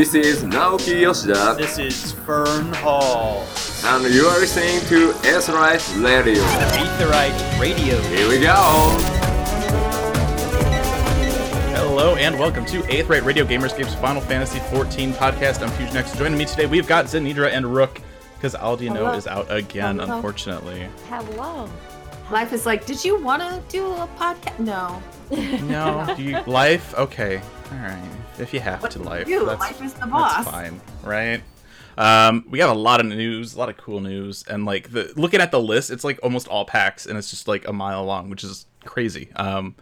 This is Naoki Yoshida, This is Fern Hall. and you are listening to Aetheryte Radio. Aetheryte Radio. Here we go! Hello and welcome to Aetheryte Radio Gamer Escape's Final Fantasy XIV podcast. I'm Fusion X. Joining me today, we've got Zenidra and Rook because Aldino Hello. is out again, Hello. unfortunately. Hello. Life is like, did you want to do a podcast? No. No, do you life? Okay, all right. If you have What to, life. you? That's, Life is the boss. that's fine, right? Um, we got a lot of news, a lot of cool news, and like the looking at the list, it's like almost all packs, and it's just like a mile long, which is crazy. Um,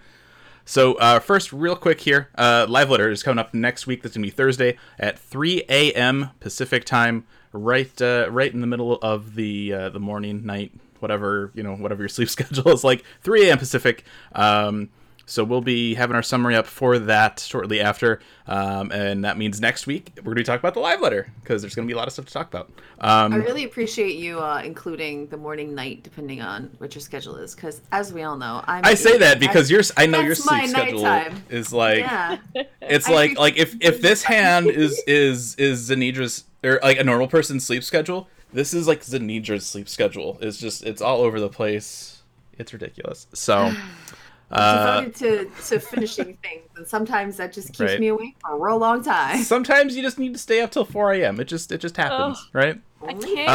So uh, first, real quick here, uh, live letter is coming up next week. That's gonna be Thursday at 3 a.m. Pacific time, right, uh, right in the middle of the uh, the morning, night, whatever you know, whatever your sleep schedule is like. 3 a.m. Pacific. Um, so we'll be having our summary up for that shortly after, um, and that means next week we're gonna be talking about the live letter because there's gonna be a lot of stuff to talk about. Um, I really appreciate you uh, including the morning, night, depending on what your schedule is, because as we all know, I'm. I say that because your I know your sleep schedule nighttime. is like Yeah. It's I like like if if this hand is is is Zenidra's or like a normal person's sleep schedule, this is like Zenidra's sleep schedule. It's just it's all over the place. It's ridiculous. So uh, devoted to, to finishing things, and sometimes that just keeps Right. me awake for a real long time. sometimes you just need to stay up till four a.m. It just it just happens, Ugh. right? I can't.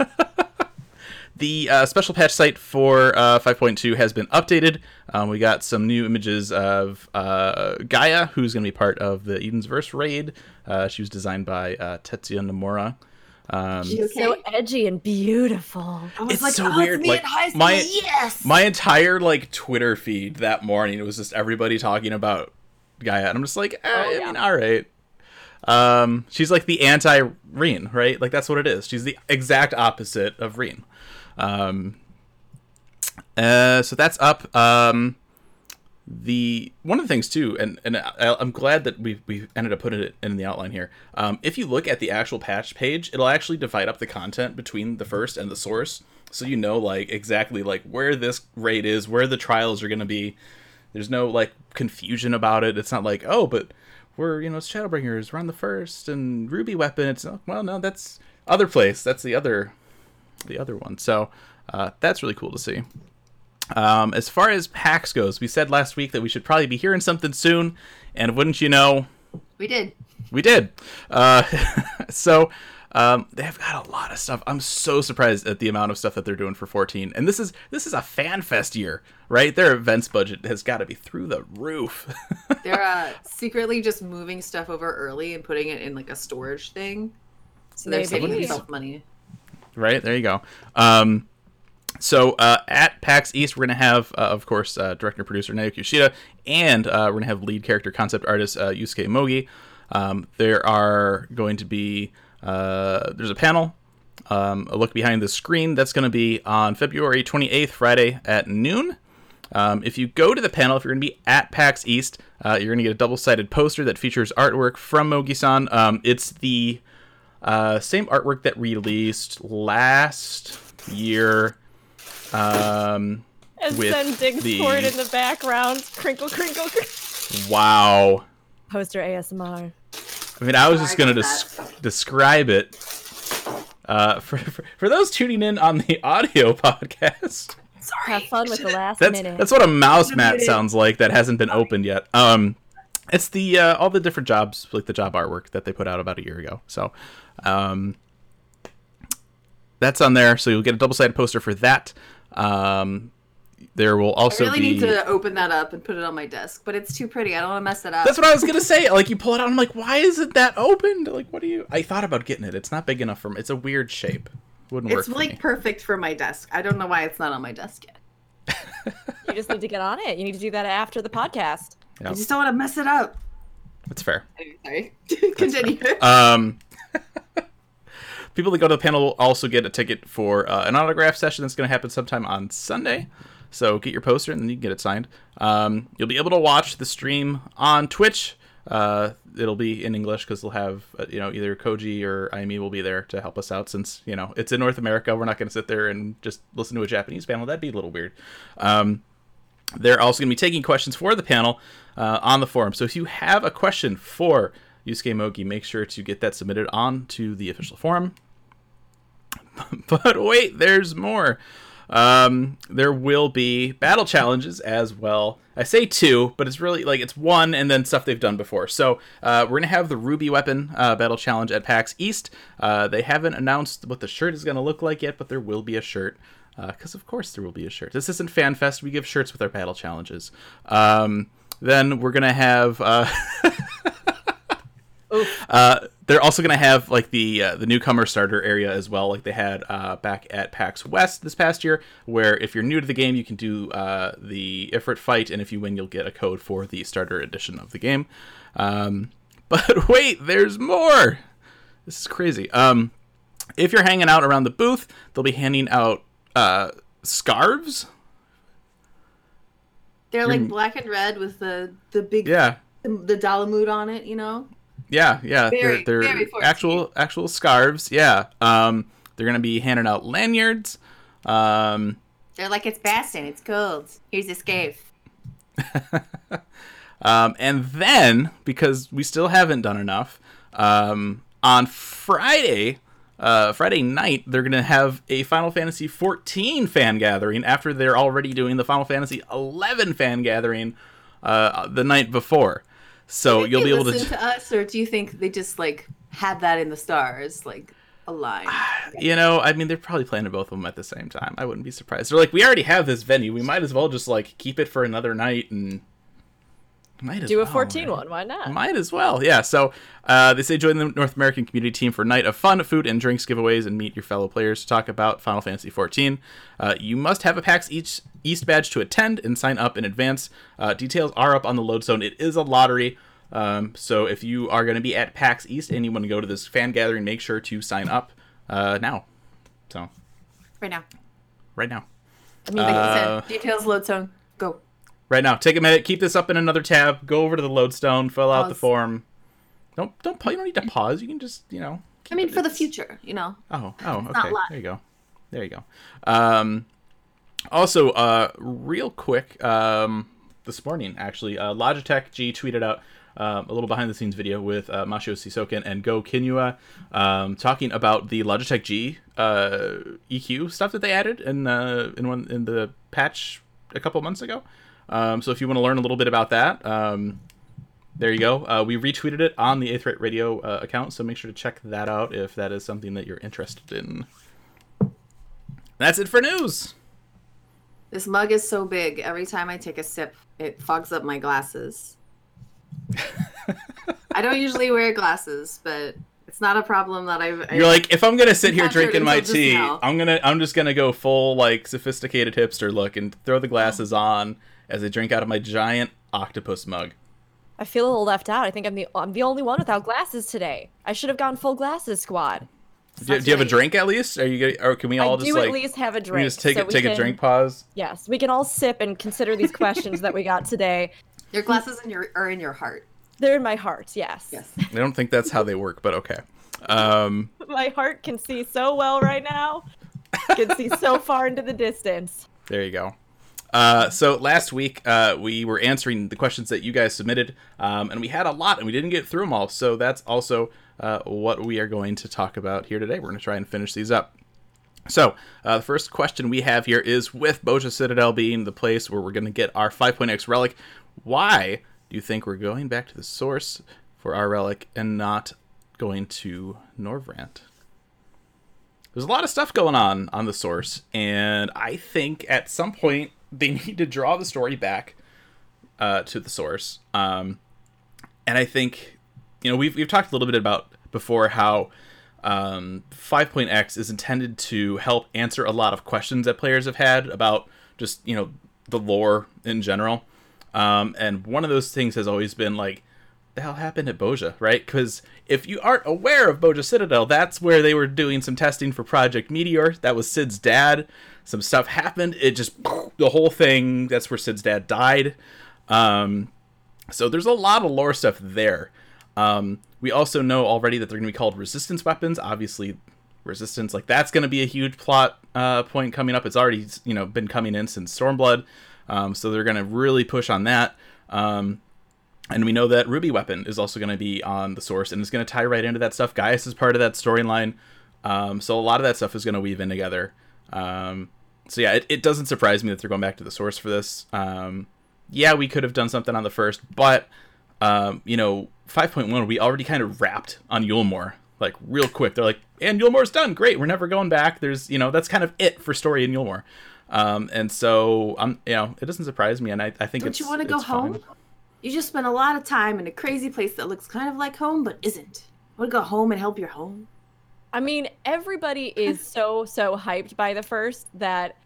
Uh, the uh, special patch site for uh, 5.2 has been updated. Um, we got some new images of uh, Gaia, who's going to be part of the Eden's Verse raid. Uh, she was designed by uh, Tetsuya Nomura. Um, You so edgy and beautiful. I was it's like, so oh, weird, It's me like, in high my- yes. my entire like Twitter feed that morning, it was just everybody talking about Gaia, and I'm just like, eh, Oh, I mean, all right. Um, she's like the anti Ryne, right? Like that's what it is. She's the exact opposite of Ryne. Um, uh, so that's up. Um, the one of the things too, and and I, I'm glad that we we ended up putting it in the outline here. Um, if you look at the actual patch page, it'll actually divide up the content between the first and the source, so you know like exactly like where this raid is, where the trials are going to be. There's no like confusion about it. It's not like oh, but we're you know it's Shadowbringers, we're on the first and Ruby weapon. It's oh, well no, that's other place. That's the other the other one. So uh, that's really cool to see. Um, as far as PAX goes, we said last week that we should probably be hearing something soon, and wouldn't you know, we did. we did. Uh, so um, they've got a lot of stuff. I'm so surprised at the amount of stuff that they're doing for 14. And this is this is a fan fest year, right? Their events budget has got to be through the roof. They're uh, secretly just moving stuff over early and putting it in like a storage thing. So they're Maybe. saving themselves money. right there you go um so uh, at PAX East, we're gonna have, uh, of course, uh, director producer Naoki Yoshida, and uh, we're gonna have lead character concept artist uh, Yusuke Mogi. Um, there are going to be uh, there's a panel, um, a look behind the screen that's going to be on February 28th, Friday at noon. Um, if you go to the panel, if you're going to be at PAX East, you're going to get a double-sided poster that features artwork from Mogi-san. Um, it's the same artwork that released last year. Um, And with sending the- sword in the background. Crinkle, crinkle, crinkle. wow. Poster ASMR. I mean, I was just going to des- describe it. Uh, for, for for those tuning in on the audio podcast, Sorry. Have fun with the last that's minute. that's what a mouse mat sounds like that hasn't been opened yet. Um, it's the uh, all the different jobs, like the job artwork that they put out about a year ago. So, um, that's on there. So you'll get a double sided poster for that. Um, there will also I really be. need to open that up and put it on my desk, but it's too pretty. I don't want to mess it up. That's what I was gonna say. Like you pull it out, I'm like, why isn't that opened? Like, what do you? I thought about getting it. It's not big enough for me. It's a weird shape. Wouldn't work it's like me. perfect for my desk. I don't know why it's not on my desk yet. You just need to get on it. You need to do that after the podcast. Yeah. I just don't want to mess it up. That's fair. Sorry. Continue. Um, people that go to the panel will also get a ticket for uh, an autograph session that's going to happen sometime on Sunday. So get your poster and then you can get it signed. Um, you'll be able to watch the stream on Twitch. Uh, it'll be in English because they'll have uh, you know either Koji or Aimi will be there to help us out since you know it's in North America. We're not going to sit there and just listen to a Japanese panel. That'd be a little weird. Um, they're also going to be taking questions for the panel uh, on the forum. So if you have a question for Yusuke Mogi, make sure to get that submitted on to the official forum. but wait, there's more. Um, there will be battle challenges as well. I say two, but it's really like it's one and then stuff they've done before. So uh, we're gonna have the Ruby Weapon uh, battle challenge at PAX East. Uh, they haven't announced what the shirt is gonna look like yet, but there will be a shirt. Because of course there will be a shirt. This isn't FanFest. We give shirts with our battle challenges. Um, then we're gonna have. Uh, Uh, they're also going to have like the uh, the newcomer starter area as well, like they had uh, back at PAX West this past year, where if you're new to the game, you can do uh, the Ifrit fight, and if you win, you'll get a code for the starter edition of the game. Um, but wait, there's more. This is crazy. Um, if you're hanging out around the booth, they'll be handing out uh, scarves. They're like black and red with the the big Yeah, the, the Dalamud on it. You know. Yeah, yeah, Very, they're, they're actual actual scarves. Yeah, um, they're gonna be handing out lanyards. Um, They're like it's Boston. It's cold. Here's a scarf. um, and then because we still haven't done enough, um, on Friday, uh, Friday night, they're gonna have a Final Fantasy 14 fan gathering after they're already doing the Final Fantasy 11 fan gathering uh, the night before. So Did you'll they be able to. listen to us, or do you think they just like had that in the stars, like aligned? You know, I mean, they're probably planning both of them at the same time. I wouldn't be surprised. They're like, we already have this venue. We might as well just like keep it for another night and might as Do a well, 14 right? one. Why not? Might as well, yeah. So uh, they say join the North American community team for a night of fun, food, and drinks giveaways, and meet your fellow players to talk about Final Fantasy XIV. Uh, you must have a PAX each East badge to attend and sign up in advance. Uh, details are up on the Lodestone. It is a lottery. Um, so if you are going to be at PAX East and you want to go to this fan gathering, make sure to sign up uh, now. So right now. right now. I mean, like Uh, said, details Lodestone. Go. Right now. Take a minute. Keep this up in another tab. Go over to the Lodestone. Fill out the form. Don't don't you don't need to pause. You can just you know. I mean, for the future, you know. Oh oh okay. There you go. There you go. Um, also, uh, real quick, um, this morning actually, uh, Logitech G tweeted out. Um, a little behind the scenes video with uh, Masayoshi Soken and Go Kinua um, talking about the Logitech G uh, EQ stuff that they added in uh, in one in the patch a couple months ago. Um, so if you want to learn a little bit about that, um, there you go. Uh, we retweeted it on the Aetheryte Radio uh, account, so make sure to check that out if that is something that you're interested in. That's it for news. This mug is so big. Every time I take a sip, it fogs up my glasses. I don't usually wear glasses, but it's not a problem that I've. You're like, if I'm gonna sit here drinking my tea. I'm gonna, I'm just gonna go full like sophisticated hipster look and throw the glasses on as I drink out of my giant octopus mug. I feel a little left out. I think I'm the I'm the only one without glasses today. I should have gone full glasses squad. Do, do you have a drink at least? Are you or can we all I just do like at least have a drink. we just take so it, we take a drink pause? Yes, we can all sip and consider these questions that we got today. Your glasses in your are in your heart. They're in my heart. Yes. Yes. I don't think that's how they work, but okay. Um, My heart can see so well right now. Can see so far into the distance. There you go. Uh, so last week uh, we were answering the questions that you guys submitted, um, and we had a lot, and we didn't get through them all. So that's also uh, what we are going to talk about here today. We're going to try and finish these up. So uh, the first question we have here is: With Bozja Citadel being the place where we're going to get our 5.x relic, why do you think we're going back to the source for our relic and not going to Norvrant? there's a lot of stuff going on on the source and i think at some point they need to draw the story back uh, to the source um, and i think you know we've, we've talked a little bit about before how um, 5.x is intended to help answer a lot of questions that players have had about just you know the lore in general um, and one of those things has always been like the hell happened at Bozja, right? Because if you aren't aware of Bozja Citadel, that's where they were doing some testing for Project Meteor. That was Cid's dad. Some stuff happened. It just the whole thing. That's where Cid's dad died. Um, so there's a lot of lore stuff there. Um, we also know already that they're going to be called resistance weapons. Obviously, resistance like that's going to be a huge plot uh, point coming up. It's already you know been coming in since Stormblood, um, so they're going to really push on that. Um, and we know that Ruby Weapon is also going to be on the source, and it's going to tie right into that stuff. Gaius is part of that storyline, um, so a lot of that stuff is going to weave in together. Um, so yeah, it, it doesn't surprise me that they're going back to the source for this. Um, yeah, we could have done something on the first, but um, you know, 5.1 we already kind of wrapped on Eulmore like real quick. They're like, and Eulmore's done, great. We're never going back. There's you know that's kind of it for story in Eulmore. Um, and so I'm you know it doesn't surprise me, and I, I think Don't it's you want to go home? fine. You just spent a lot of time in a crazy place that looks kind of like home but isn't. Want to go home and help your home? I mean, everybody is so so hyped by the first that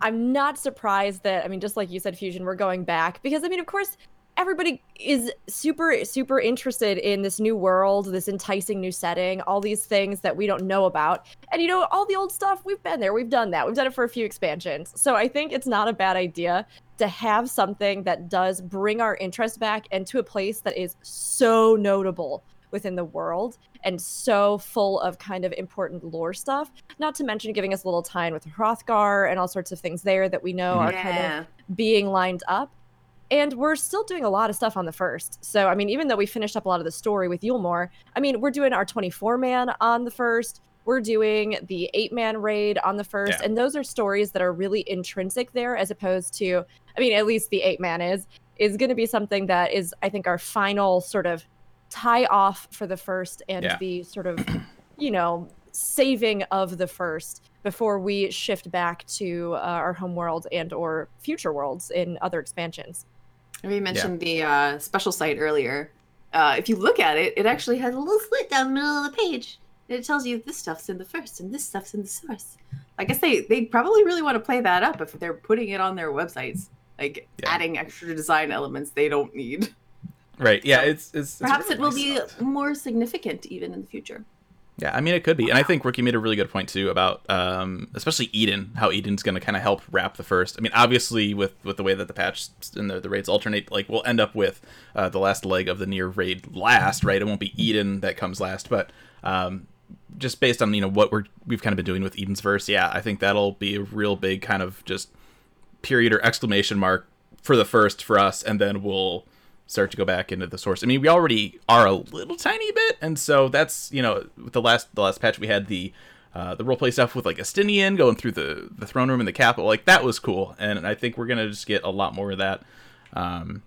I'm not surprised that I mean, just like you said, Fusion, we're going back because I mean, of course, everybody is super super interested in this new world, this enticing new setting, all these things that we don't know about, and you know, all the old stuff we've been there, we've done that, we've done it for a few expansions, so I think it's not a bad idea to have something that does bring our interest back into a place that is so notable within the world and so full of kind of important lore stuff. Not to mention giving us a little time with Hrothgar and all sorts of things there that we know are kind of being lined up. And we're still doing a lot of stuff on the first. So, I mean, even though we finished up a lot of the story with Eulmore, I mean, we're doing our 24 man on the first. We're doing the eight man raid on the first. Yeah. And those are stories that are really intrinsic there as opposed to, I mean, at least the eight man is, is going to be something that is, I think, our final sort of tie off for the first and Yeah. the sort of, you know, saving of the first before we shift back to uh, our home world and or future worlds in other expansions. We mentioned the uh, special site earlier. Uh, if you look at it, it actually has a little slit down the middle of the page. And it tells you this stuff's in the first and this stuff's in the source. I guess they they probably really want to play that up if they're putting it on their websites, like Yeah. adding extra design elements they don't need. Right? Yeah, it's it's, it's Perhaps really it will nice be stuff. more significant even in the future. Yeah, I mean it could be, and I think Rookie made a really good point too about, um, especially Eden, how Eden's going to kind of help wrap the first. I mean, obviously with with the way that the patch and the, the raids alternate, like we'll end up with uh, the last leg of the NieR raid last, right? It won't be Eden that comes last, but um, just based on you know what we're we've kind of been doing with Eden's verse, yeah, I think that'll be a real big kind of just period or exclamation mark for the first for us, and then we'll start to go back into the source. I mean, we already are a little tiny bit, and so that's you know the last the last patch we had the uh, the roleplay stuff with like Estinian going through the the throne room in the capital, like that was cool, and I think we're gonna just get a lot more of that. Um,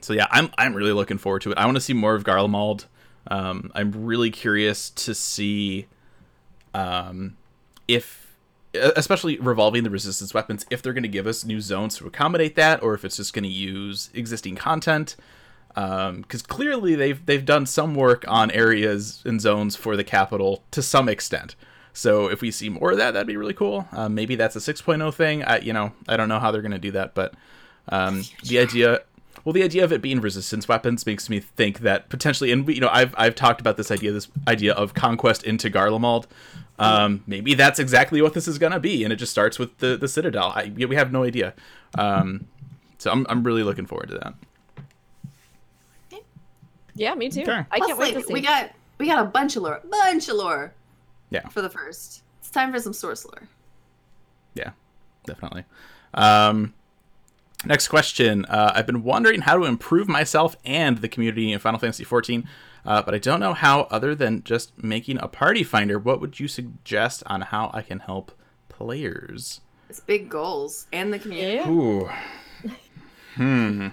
so yeah, I'm I'm really looking forward to it. I want to see more of Garlemald. Um, I'm really curious to see um, if especially revolving the resistance weapons if they're going to give us new zones to accommodate that or if it's just going to use existing content because clearly they've they've done some work on areas and zones for the capital to some extent. So if we see more of that that'd be really cool. Uh, maybe that's a 6.0 thing. I you know i don't know how they're going to do that but um, the idea well the idea of it being resistance weapons makes me think that potentially and you know i've i've talked about this idea this idea of conquest into garlemald um, maybe that's exactly what this is gonna be, and it just starts with the the citadel. I, we have no idea. Um, so I'm I'm really looking forward to that. Yeah, me too. Okay. I Plus, can't wait like, to see. we got we got a bunch of lore, bunch of lore Yeah, for the first. It's time for some source lore. yeah, definitely. Um, next question. Uh, I've been wondering how to improve myself and the community in Final Fantasy XIV, uh, but I don't know how other than just making a party finder. What would you suggest on how I can help players? It's big goals and the community. yeah. Ooh. Hmm.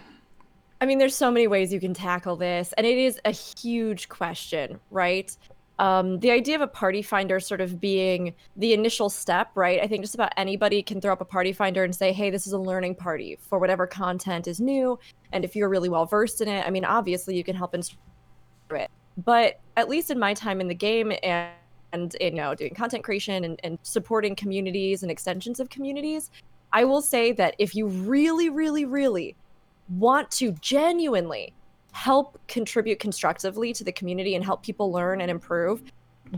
I mean, there's so many ways you can tackle this, and it is a huge question, right? Um, the idea of a party finder sort of being the initial step, right? I think just about anybody can throw up a party finder and say, hey, this is a learning party for whatever content is new. And if you're really well versed in it, I mean, obviously you can help instruct But at least in my time in the game and, and you know, doing content creation and, and supporting communities and extensions of communities, I will say that if you really, really, really want to genuinely help contribute constructively to the community and help people learn and improve,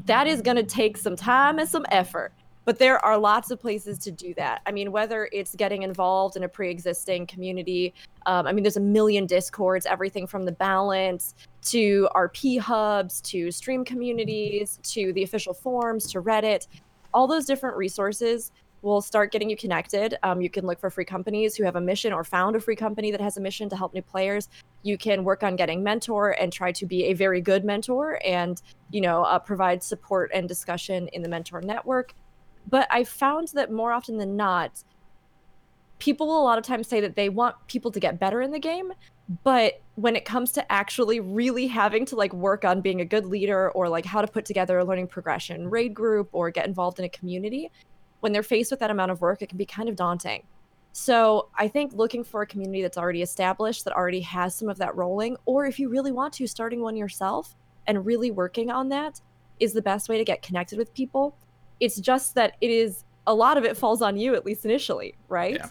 that is going to take some time and some effort. But there are lots of places to do that. I mean, whether it's getting involved in a pre existing community, um, I mean, there's a million discords, everything from the balance to RP hubs to stream communities to the official forums to Reddit, all those different resources We'll start getting you connected. Um, you can look for free companies who have a mission or found a free company that has a mission to help new players. You can work on getting mentor and try to be a very good mentor and, you know, uh, provide support and discussion in the mentor network. But I found that more often than not, people will a lot of times say that they want people to get better in the game but when it comes to actually really having to like work on being a good leader or like how to put together a learning progression raid group or get involved in a community when they're faced with that amount of work it can be kind of daunting. So i think looking for a community that's already established that already has some of that rolling or if you really want to starting one yourself and really working on that is the best way to get connected with people. It's just that it is a lot of it falls on you at least initially right? Yeah.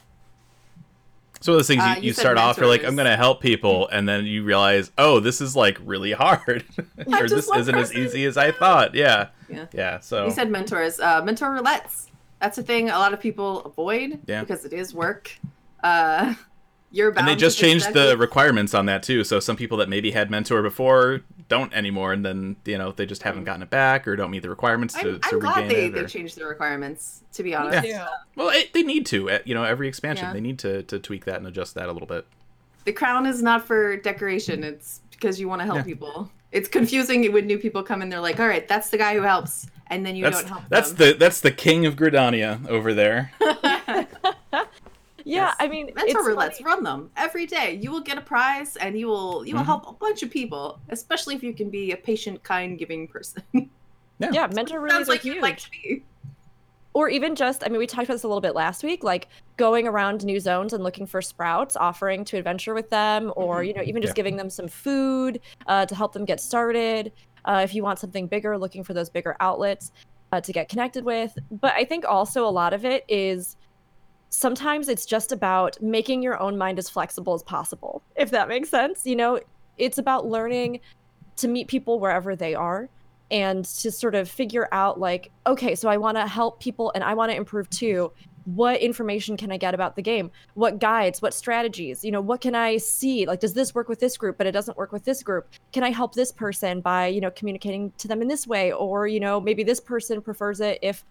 So those things you, Uh, you, you said start off, you're like, I'm going to help people, and then you realize, oh, this is like really hard, or this isn't as easy as I thought. Yeah, Yeah. yeah. So You said mentors. Uh, mentor roulettes. That's a thing a lot of people avoid Yeah. because it is work. Uh, you're bound and they just changed the requirements on that too. So some people that maybe had mentor before don't anymore, and then you know they just haven't gotten it back or don't meet the requirements to, I'm, to I'm glad they, it. they changed the requirements. To be honest, Yeah. Well, it, they need to. uh, You know, every expansion Yeah. they need to to tweak that and adjust that a little bit. the crown is not for decoration. It's because you want to help Yeah. people. It's confusing when new people come in. They're like, "All right, that's the guy who helps," and then you That's don't help that's them. the that's the king of Gridania over there. yeah Yes. i mean Mentor it's roulettes, funny. run them every day. You will get a prize, and you will you will Mhm. help a bunch of people, especially if you can be a patient, kind, giving person. yeah mentor really Sounds are like huge you'd like to be. or even just i mean we talked about this a little bit last week like going around new zones and looking for sprouts offering to adventure with them or you know even just Yeah. giving them some food uh, to help them get started uh, if you want something bigger looking for those bigger outlets uh, to get connected with but i think also a lot of it is sometimes it's just about making your own mind as flexible as possible if that makes sense you know? It's about learning to meet people wherever they are and to sort of figure out like okay so i want to help people and i want to improve too. What information can i get about the game? What guides? What strategies? You know what can i see? Like does this work with this group but it doesn't work with this group? Can i help this person by you know communicating to them in this way? Or you know maybe this person prefers it if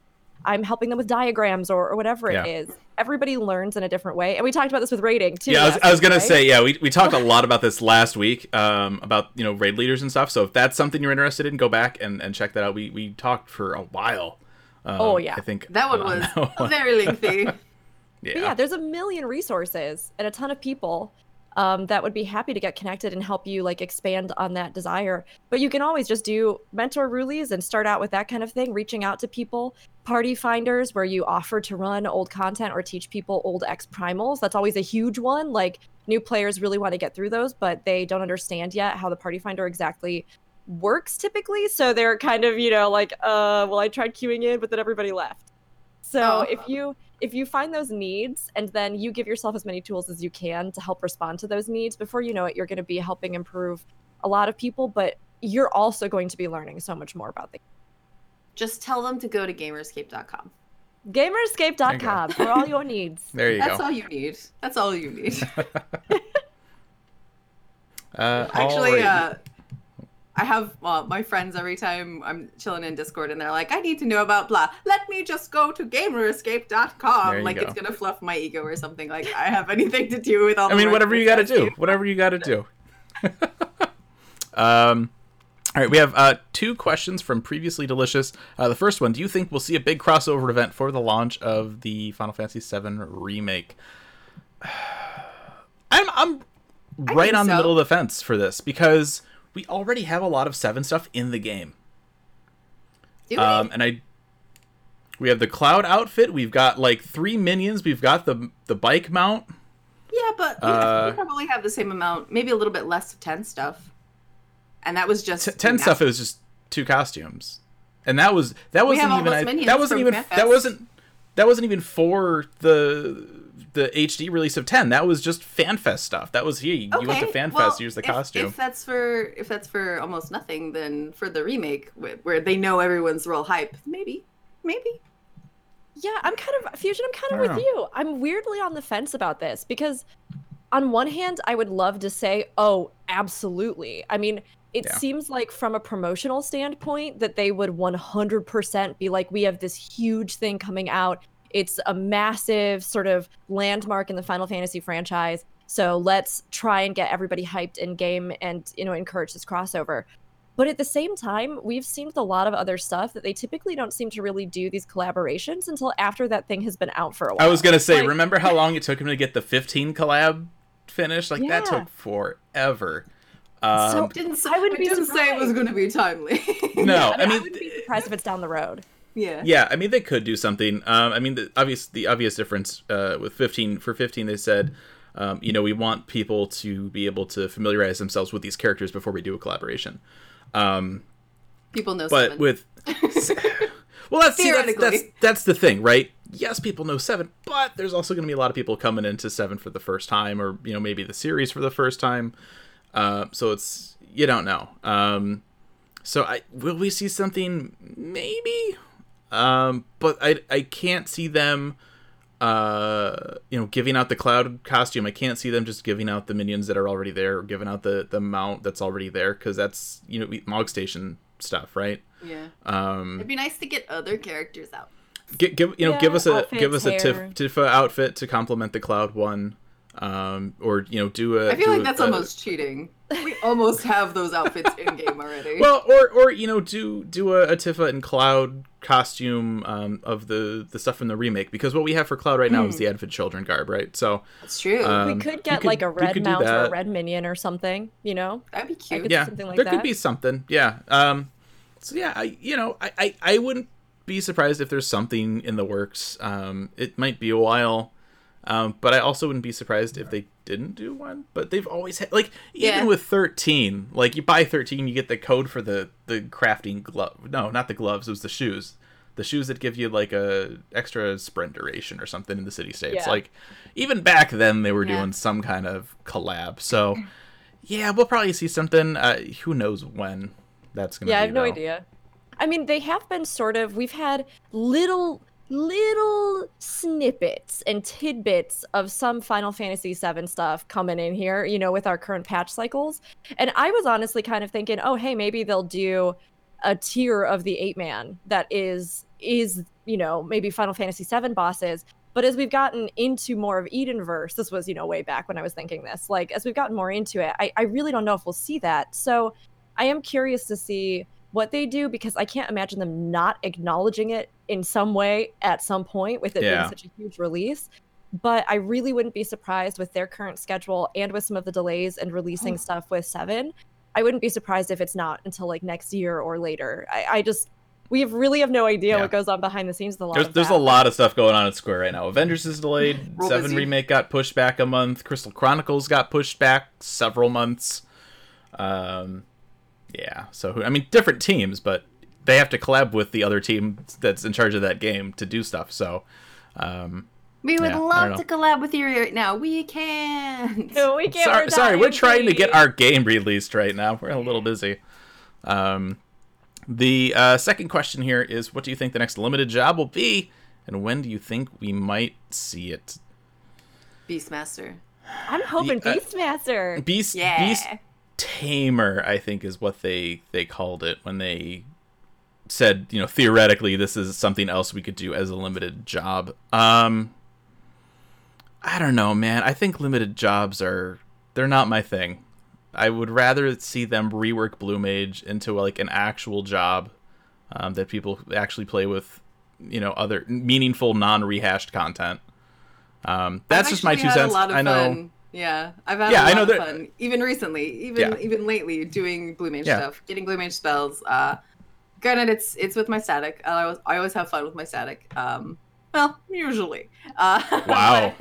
i'm helping them with diagrams or, or whatever Yeah. it is everybody learns in a different way and we talked about this with rating too yeah, I was, last I was week, gonna right? say, yeah, we, we talked a lot about this last week, um, about you know raid leaders and stuff. So if that's something you're interested in, go back and, and check that out. We we talked for a while. Um, Oh, yeah. I think That one on was that one. very lengthy. But yeah. yeah, there's a million resources and a ton of people um, that would be happy to get connected and help you like expand on that desire. But you can always just do mentor rulies and start out with that kind of thing, reaching out to people. Party finders, where you offer to run old content or teach people old X primals. That's always a huge one. Like new players really want to get through those, but they don't understand yet how the party finder exactly works typically. So they're kind of, you know, like, uh, well, I tried queuing in, but then everybody left. So Oh. if you if you find those needs and then you give yourself as many tools as you can to help respond to those needs, before you know it, you're going to be helping improve a lot of people, but you're also going to be learning so much more about the Just tell them to go to gamerescape.com. gamerescape.com for all your needs. There you That's go. all you need. That's all you need. Uh, Actually, alright. uh, I have uh, my friends every time I'm chilling in Discord and they're like, I need to know about blah. Let me just go to gamerescape.com. Like go. it's gonna fluff my ego or something. Like I have anything to do with all I mean, whatever you got to guys do. Whatever you got to do. um, all right, we have uh, two questions from previously delicious. Uh, the first one: Do you think we'll see a big crossover event for the launch of the Final Fantasy VII remake? I'm I'm right on the middle of the fence for this because we already have a lot of Seven stuff in the game. Do we? Um, and I, we have the Cloud outfit. We've got like three minions. We've got the the bike mount. yeah, but we, uh, probably have the same amount, maybe a little bit less of 10 stuff. And that was just T- ten stuff. It was just two costumes, and that was that We wasn't even I- that wasn't even FanFest. that wasn't that wasn't even for the the HD release of ten. That was just FanFest stuff. That was here. You went to FanFest. well, here's the if- costume. If that's for if that's for almost nothing, then for the remake where they know everyone's real hype, maybe, maybe. Yeah, I'm kind of fusion. I'm kind of with know. you. I'm weirdly on the fence about this because, on one hand, I would love to say, "Oh, absolutely." I mean, it Yeah. seems like from a promotional standpoint that they would 100% be like, "We have this huge thing coming out. It's a massive sort of landmark in the Final Fantasy franchise. So let's try and get everybody hyped in game and you know encourage this crossover. But at the same time, we've seen with a lot of other stuff that they typically don't seem to really do these collaborations until after that thing has been out for a while. I was gonna say, Like- remember how long it took him to get the 15 collab finished? Like that took forever. Um, So- Didn't say, I wouldn't it be didn't say it was going to be timely. no, I, I mean, I mean, wouldn't be surprised if it's down the road. Yeah. yeah, I mean they could do something. Um, I mean the obvious the obvious difference uh, with 15 for 15 they said, um, you know, we want people to be able to familiarize themselves with these characters before we do a collaboration. Um, People know but seven. with well that's, see, that's that's that's the thing right yes people know seven but there's also going to be a lot of people coming into seven for the first time or you know maybe the series for the first time uh, so it's you don't know um, so i will we see something maybe um, but i i can't see them uh you know giving out the cloud costume i can't see them just giving out the minions that are already there or giving out the the mount that's already there because that's you know mog station stuff right yeah. um It'd be nice to get other characters out. give, give you know give us a give us a hair. Tif, Tifa outfit to complement the cloud one um or you know do a I feel do like a- that's a- almost cheating. We almost have those outfits in game already. well or or you know do do a, a Tifa and Cloud costume um of the the stuff from the remake because what we have for Cloud right now is the Advent Children garb right so that's true. um, we could get could- like a red could mount or a red minion or something, you know? That'd be cute. yeah something like there could be something yeah um so yeah i you know I, I i wouldn't be surprised if there's something in the works um it might be a while um but i also wouldn't be surprised if they didn't do one but they've always had like even Yeah. with 13 like you buy 13 you get the code for the the crafting glove no not the gloves it was the shoes the shoes that give you like a extra sprint duration or something in the city states Yeah. like even back then they were Yeah. doing some kind of collab so yeah we'll probably see something uh, who knows when that's gonna Yeah, I be, have no though. idea. I mean, they have been sort of. We've had little, little snippets and tidbits of some Final Fantasy VII stuff coming in here. You know, with our current patch cycles, and I was honestly kind of thinking, oh, hey, maybe they'll do a tier of the eight man that is is you know maybe Final Fantasy VII bosses. But as we've gotten into more of Edenverse, this was you know way back when I was thinking this. Like as we've gotten more into it, I, I really don't know if we'll see that. So I am curious to see what they do because I can't imagine them not acknowledging it in some way at some point with it Yeah. being such a huge release. But I really wouldn't be surprised with their current schedule and with some of the delays and releasing stuff with Seven. I wouldn't be surprised if it's not until like next year or later. I, I just we have really have no idea Yeah. what goes on behind the scenes with a lot There's, of there's a lot of stuff going on at Square right now. Avengers is delayed. Real Seven busy. remake got pushed back a month. Crystal Chronicles got pushed back several months. Um, yeah. So who- I mean, different teams, but they have to collab with the other team that's in charge of that game to do stuff. So, um, we would Yeah, love to collab with you right now. We can't. No, we can't. sorry, we're sorry, we're trying to get our game released right now. We're a little busy. Um, the uh, second question here is, what do you think the next limited job will be, and when do you think we might see it? Beastmaster. I'm hoping The, uh, Beastmaster. Beast, Yeah. Beast Tamer, I think, is what they they called it when they said, you know, theoretically, this is something else we could do as a limited job. Um, I don't know, man. I think limited jobs are they're not my thing. I would rather see them rework Blue Mage into like an actual job um, that people actually play with, you know, other meaningful, non-rehashed content. Um, that's I've just my two actually had a cents. lot of I know. Fun. Yeah, I've had Yeah, a I lot know of that- fun. Even recently, even Yeah. even lately, doing blue mage Yeah. stuff, getting blue mage spells. Uh, granted, it's it's with my static. I always, I always have fun with my static. Um, well, usually. Uh, Wow.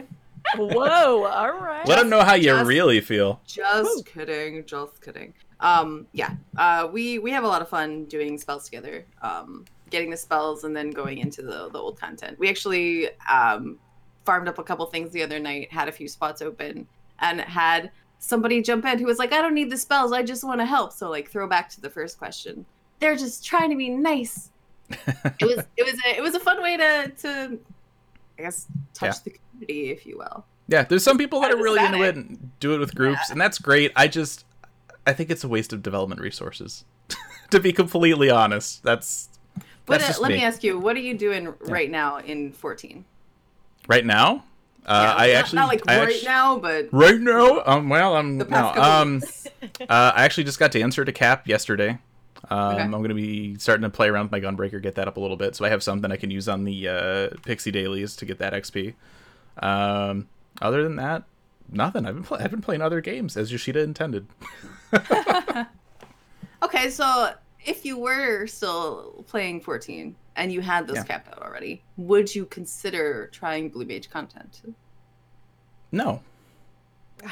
Whoa! All right. Let them know how you just- really feel. Just kidding, just kidding. Um, yeah, uh, we we have a lot of fun doing spells together. Um, getting the spells and then going into the the old content. We actually um, farmed up a couple things the other night. Had a few spots open and had somebody jump in who was like, "I don't need the spells. I just want to help." So like, throw back to the first question. They're just trying to be nice. it was it was a, it was a fun way to to I guess touch Yeah. the community, if you will. Yeah, there's some people that are really into it. it and do it with groups, and that's great. I just, I think it's a waste of development resources. to be completely honest, that's What, that's uh, let me. me. ask you, what are you doing right now in 14? Right now, uh, Yeah, I not- actually not like I right actu- now, but Right now, um, well, I'm the no, past couple um, uh, I actually just got to answer to cap yesterday. Um, Okay. I'm going to be starting to play around with my Gunbreaker, get that up a little bit, so I have something I can use on the uh, Pixie dailies to get that XP. Um, other than that, nothing. I've been pl- I've been playing other games as Yoshida intended. Okay, so if you were still playing 14 and you had those Yeah. capped out already, would you consider trying Blue Mage content? No,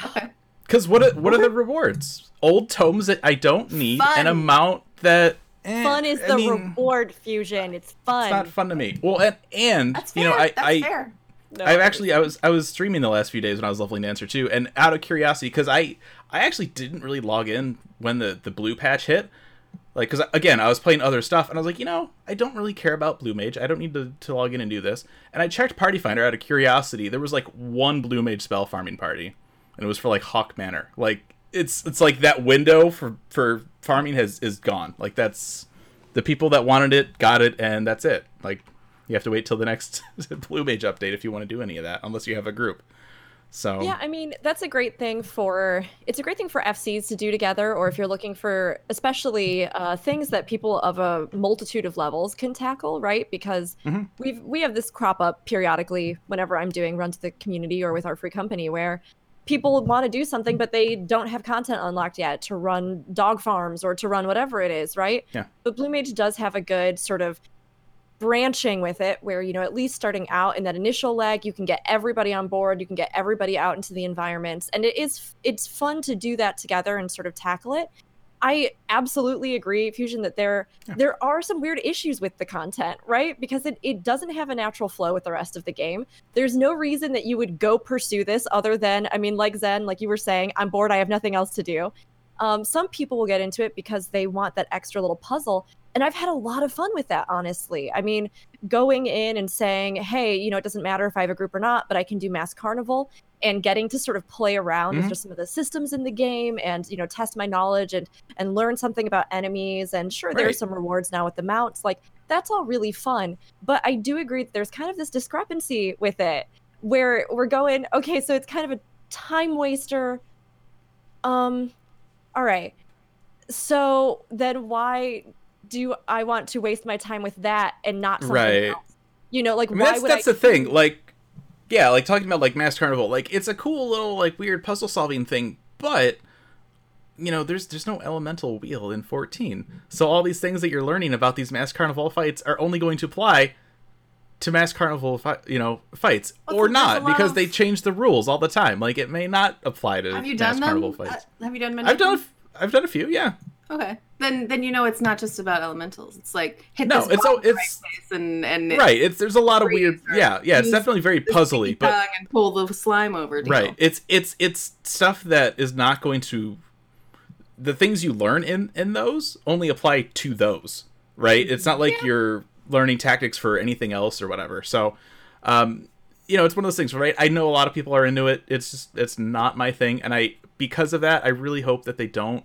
Okay. because what are, what are the rewards? Old tomes that I don't need, Fun. an amount that eh, Fun is I the mean, reward fusion. It's fun. It's not fun to me. Well, and and That's you fair. know I That's I. fair. No. I've actually I was I was streaming the last few days when I was leveling Answer 2 and out of curiosity because I I actually didn't really log in when the the blue patch hit like because again I was playing other stuff and I was like you know I don't really care about blue mage I don't need to, to log in and do this and I checked party finder out of curiosity there was like one blue mage spell farming party and it was for like Haukke Manor like it's it's like that window for for farming has is gone like that's the people that wanted it got it and that's it like you have to wait till the next blue mage update if you want to do any of that unless you have a group so Yeah, I mean, that's a great thing for it's a great thing for FCs to do together or if you're looking for especially uh, things that people of a multitude of levels can tackle, right? Because Mhm. we've we have this crop up periodically whenever I'm doing run to the community or with our free company where people want to do something but they don't have content unlocked yet to run dog farms or to run whatever it is, right? Yeah. But Blue Mage does have a good sort of branching with it where you know at least starting out in that initial leg you can get everybody on board you can get everybody out into the environments and it is it's fun to do that together and sort of tackle it i absolutely agree fusion that there there are some weird issues with the content right? Because it, it doesn't have a natural flow with the rest of the game. There's no reason that you would go pursue this other than i mean like zen like you were saying i'm bored i have nothing else to do. Um, some people will get into it because they want that extra little puzzle and I've had a lot of fun with that, honestly. I mean, going in and saying, hey, you know, it doesn't matter if I have a group or not, but I can do Masked Carnivale and getting to sort of play around with Mhm. just some of the systems in the game and, you know, test my knowledge and and learn something about enemies. And sure, there are some rewards now with the mounts. Like, that's all really fun. But I do agree that there's kind of this discrepancy with it where we're going, okay, so it's kind of a time waster. Um, all right. So then why do I want to waste my time with that and not something Right. else? You know, like I mean, why that's would that's I the thing like yeah like talking about like masked carnivale like it's a cool little like weird puzzle solving thing but you know there's there's no elemental wheel in 14 so all these things that you're learning about these masked carnivale fights are only going to apply to masked carnivale fi- you know fights Well, or not because of- they change the rules all the time like it may not apply to Have you mass done carnival them? fights Uh, have you done many? i've of done a them? f- i've done a few yeah Okay, then then you know it's not just about elementals. It's like hit No, this it's in right it's- and and right it's there's a lot of weird yeah yeah it's definitely very puzzly but and pull the slime over. deal. right it's it's it's stuff that is not going to the things you learn in in those only apply to those right it's not like you're learning tactics for anything else or whatever so um you know it's one of those things right i know a lot of people are into it it's just it's not my thing and i because of that i really hope that they don't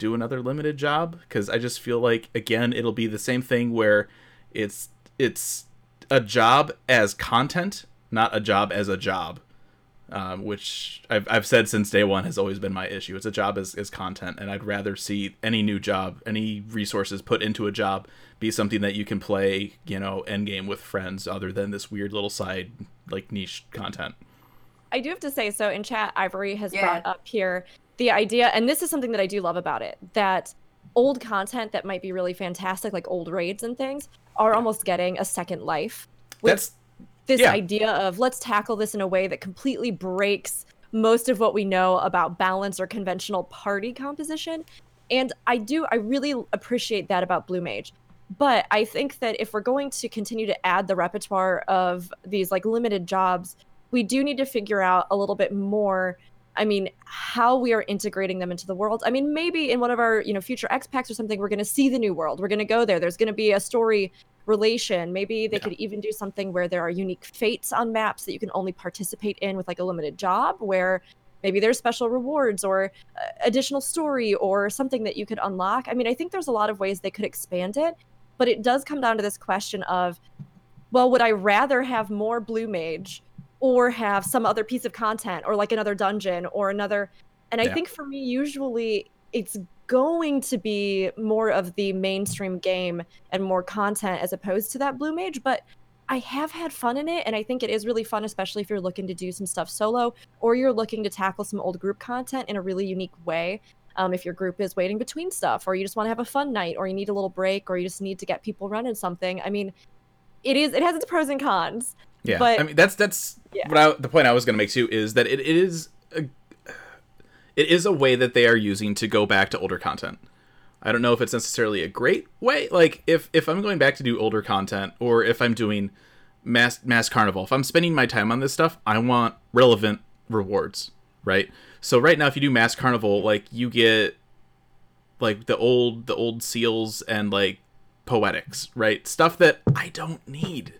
do another limited job because i just feel like again it'll be the same thing where it's it's a job as content not a job as a job um, which I've, I've said since day one has always been my issue. It's a job as, as content, and I'd rather see any new job, any resources put into a job be something that you can play, you know, end game with friends, other than this weird little side like niche content. I do have to say so in chat Ivory has Yeah. brought up here the idea and this is something that I do love about it that old content that might be really fantastic like old raids and things are almost getting a second life. with That's this yeah. idea of let's tackle this in a way that completely breaks most of what we know about balance or conventional party composition. And I do, I really appreciate that about Blue Mage. But I think that if we're going to continue to add the repertoire of these like limited jobs, we do need to figure out a little bit more. I mean, how we are integrating them into the world. I mean, maybe in one of our, you know, future X packs or something, we're going to see the new world. We're going to go there. There's going to be a story relation. Maybe they Yeah. could even do something where there are unique fates on maps that you can only participate in with like a limited job, where maybe there's special rewards or uh, additional story or something that you could unlock. I mean, I think there's a lot of ways they could expand it, but it does come down to this question of, well, would I rather have more Blue Mage or have some other piece of content or like another dungeon or another and I Yeah. think for me usually it's going to be more of the mainstream game and more content as opposed to that blue mage but I have had fun in it and I think it is really fun especially if you're looking to do some stuff solo or you're looking to tackle some old group content in a really unique way um, if your group is waiting between stuff or you just want to have a fun night or you need a little break or you just need to get people running something i mean it is it has its pros and cons Yeah, But- I mean that's that's Yeah. what I, the point I was going to make too is that it, it is a, it is a way that they are using to go back to older content. I don't know if it's necessarily a great way. Like if if I'm going back to do older content, or if I'm doing mass masked carnivale, if I'm spending my time on this stuff, I want relevant rewards, right? So right now, if you do masked carnivale, like you get like the old the old seals and like poetics, right? Stuff that I don't need.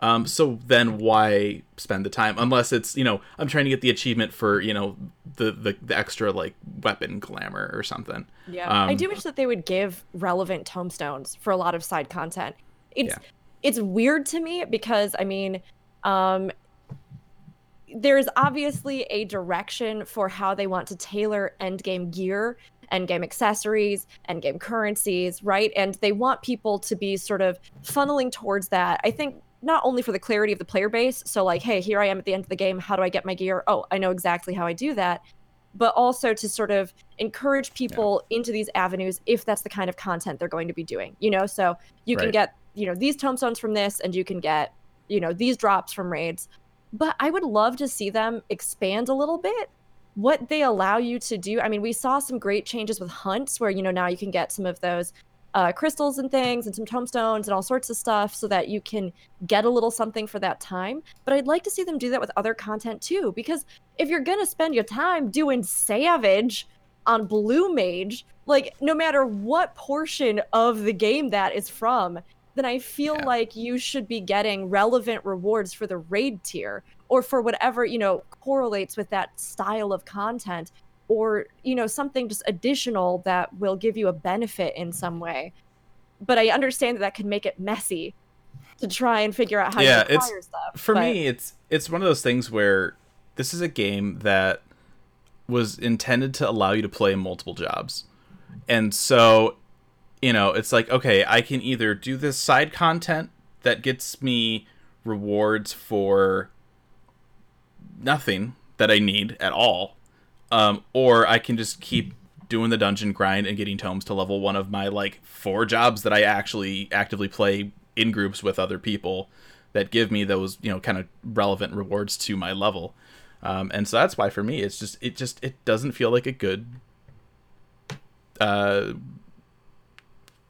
Um, so then why spend the time unless it's you know I'm trying to get the achievement for you know the the, the extra like weapon glamour or something. Yeah, I Um, do wish that they would give relevant tomestones for a lot of side content. It's Yeah. it's weird to me because I mean, um, there's obviously a direction for how they want to tailor endgame gear, endgame accessories, endgame currencies, right? And they want people to be sort of funneling towards that. I think not only for the clarity of the player base, so like, hey, here I am at the end of the game. How do I get my gear? Oh, I know exactly how I do that. But also to sort of encourage people into these avenues if that's the kind of content they're going to be doing you know? So you can get you know these tomestones from this and you can get you know these drops from raids. But i would love to see them expand a little bit. What they allow you to do i mean we saw some great changes with hunts where you know now you can get some of those uh, crystals and things and some tomestones and all sorts of stuff so that you can get a little something for that time but i'd like to see them do that with other content too because if you're gonna spend your time doing savage on blue mage like no matter what portion of the game that is from then i feel Yeah. like you should be getting relevant rewards for the raid tier or for whatever you know correlates with that style of content or you know something just additional that will give you a benefit in some way but i understand that that could make it messy to try and figure out how Yeah, to it's- stuff For but- me, it's it's one of those things where this is a game that was intended to allow you to play multiple jobs. And so, you know, it's like, okay, I can either do this side content that gets me rewards for nothing that I need at all, um, or I can just keep doing the dungeon grind and getting tomes to level one of my like four jobs that I actually actively play in groups with other people that give me those you know kind of relevant rewards to my level. Um, and so that's why for me it's just it just it doesn't feel like a good uh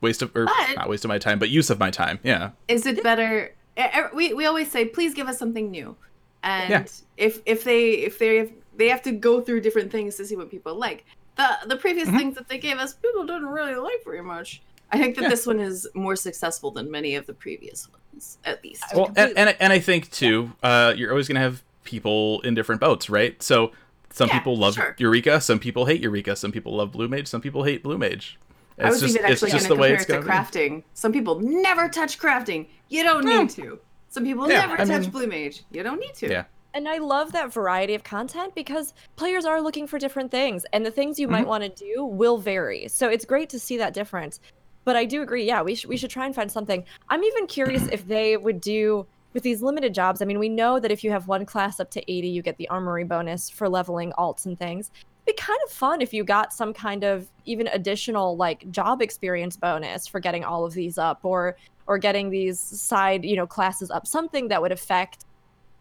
waste of or But- not waste of my time but use of my time. Yeah. Is it better we, we always say please give us something new. And Yeah. if if they if they have, they have to go through different things to see what people like the the previous Mhm. things that they gave us people didn't really like very much i think that Yeah. this one is more successful than many of the previous ones at least well and, and, I- and i think too uh you're always gonna have people in different boats right so some Yeah, people love sure. eureka some people hate eureka some people love blue mage some people hate blue mage I was even actually going to compare it to be. crafting. Some people never touch crafting. You don't need to. Some people Yeah, never I touch mean- blue mage. You don't need to. Yeah. And I love that variety of content because players are looking for different things, and the things you Mm-hmm. might want to do will vary. So it's great to see that difference. But I do agree, yeah, we should we should try and find something. I'm even curious if they would do with these limited jobs. I mean, we know that if you have one class up to 80, you get the armory bonus for leveling alts and things. It'd be kind of fun if you got some kind of even additional like job experience bonus for getting all of these up, or or getting these side you know classes up. Something that would affect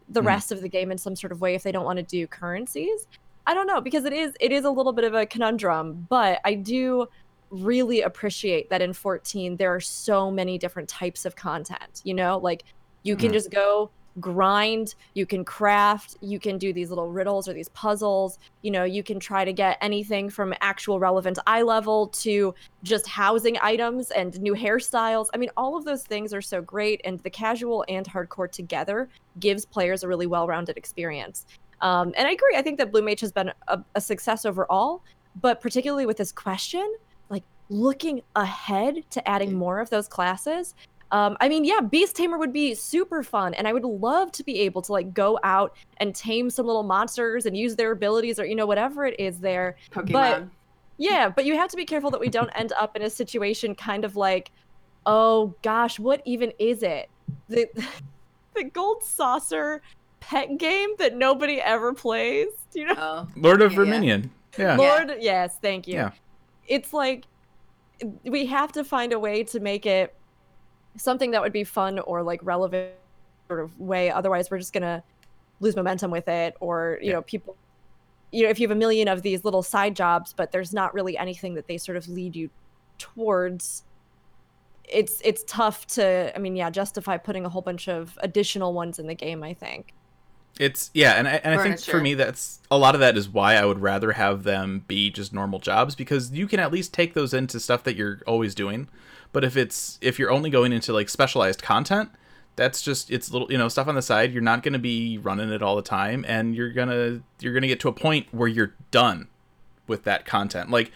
the Mhm. rest of the game in some sort of way if they don't want to do currencies. I don't know because it is it is a little bit of a conundrum, but I do really appreciate that in 14 there are so many different types of content, you know? Like you can Mhm. just go grind, you can craft, you can do these little riddles or these puzzles, you know, you can try to get anything from actual relevant eye level to just housing items and new hairstyles. I mean, all of those things are so great and the casual and hardcore together gives players a really well-rounded experience. Um, and I agree. I think that Blue Mage has been a, a success overall, but particularly with this question, like looking ahead to adding more of those classes, Um, I mean, yeah, Beast Tamer would be super fun, and I would love to be able to like go out and tame some little monsters and use their abilities or you know whatever it is there. Pokemon. Yeah, but you have to be careful that we don't end up in a situation kind of like, oh gosh, what even is it? The the gold saucer pet game that nobody ever plays. Do you know? oh. Lord of Yeah, yeah. Verminion. Yeah. Lord, yes, thank you. Yeah. It's like we have to find a way to make it something that would be fun or like relevant sort of way. Otherwise, we're just gonna lose momentum with it, or you Yeah. know, people. You know, if you have a million of these little side jobs, but there's not really anything that they sort of lead you towards, it's it's tough to. I mean, yeah, justify putting a whole bunch of additional ones in the game. I think. It's yeah, and I, and I think for me that's a lot of that is why I would rather have them be just normal jobs because you can at least take those into stuff that you're always doing. But if it's if you're only going into like specialized content, that's just it's little you know stuff on the side. You're not going to be running it all the time, and you're gonna you're gonna get to a point where you're done with that content. Like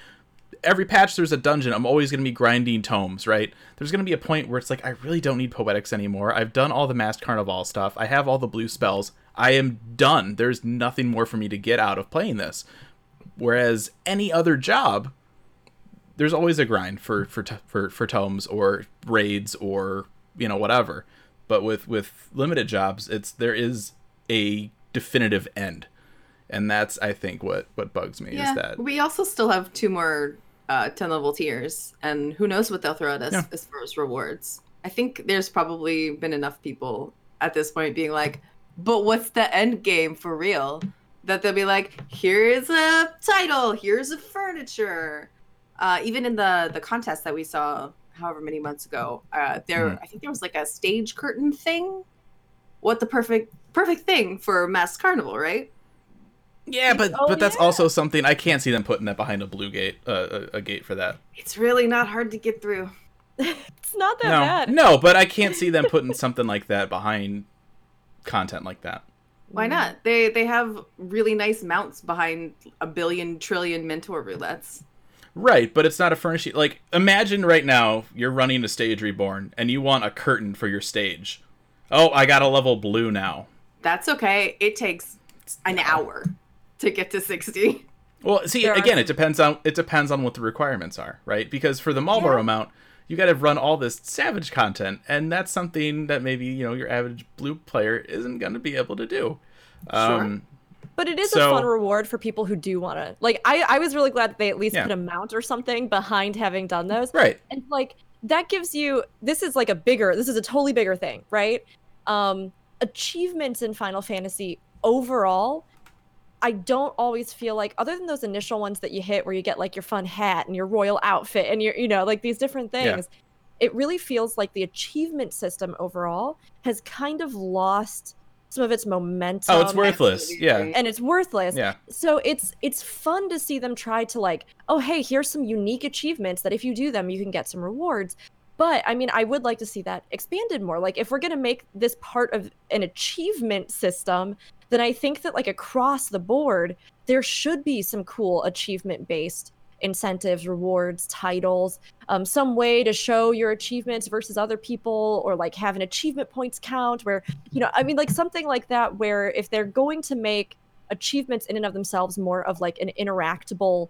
every patch there's a dungeon. I'm always going to be grinding tomes right? There's going to be a point where it's like i really don't need poetics anymore. I've done all the masked carnivale stuff. I have all the blue spells. I am done. There's nothing more for me to get out of playing this. Whereas any other job there's always a grind for for for, for tomes or raids or you know whatever but with with limited jobs it's there is a definitive end and that's i think what what bugs me Yeah. is that We also still have two more uh, 10 level tiers, and who knows what they'll throw at us Yeah. as far as rewards. I think there's probably been enough people at this point being like, but what's the end game for real? That they'll be like, here's a title, here's a furniture. Uh, even in the the contest that we saw however many months ago, uh, there Mhm. I think there was like a stage curtain thing. What the perfect perfect thing for masked carnivale, right? Yeah, but Oh, but that's yeah. also something I can't see them putting that behind a blue gate, uh, a, a gate for that. It's really not hard to get through. It's not that no, bad. no, but I can't see them putting something like that behind content like that. Why not? They they have really nice mounts behind a billion trillion mentor roulettes. Right, but it's not a furnishing. Like, imagine right now you're running a stage reborn and you want a curtain for your stage. Oh, I got a level blue now. That's okay. It takes an hour to get to 60. Well, see, There again, some- it depends on it depends on what the requirements are, right? Because for the Marlboro Yeah. mount, you got to run all this Savage content, and that's something that maybe you know your average blue player isn't going to be able to do. Um, But it is So- a fun reward for people who do want to. Like, I, I was really glad that they at least Yeah. put a mount or something behind having done those. Right. And like that gives you this is like a bigger this is a totally bigger thing, right? Um achievements in Final Fantasy overall I don't always feel like other than those initial ones that you hit where you get like your fun hat and your royal outfit and your you know like these different Yeah. things it really feels like the achievement system overall has kind of lost some of its momentum Oh, it's worthless. Yeah. and it's worthless Yeah. so it's it's fun to see them try to like oh hey here's some unique achievements that if you do them you can get some rewards but i mean i would like to see that expanded more like if we're going to make this part of an achievement system then i think that like across the board there should be some cool achievement based incentives rewards titles um, some way to show your achievements versus other people or like have an achievement points count where you know i mean like something like that where if they're going to make achievements in and of themselves more of like an interactable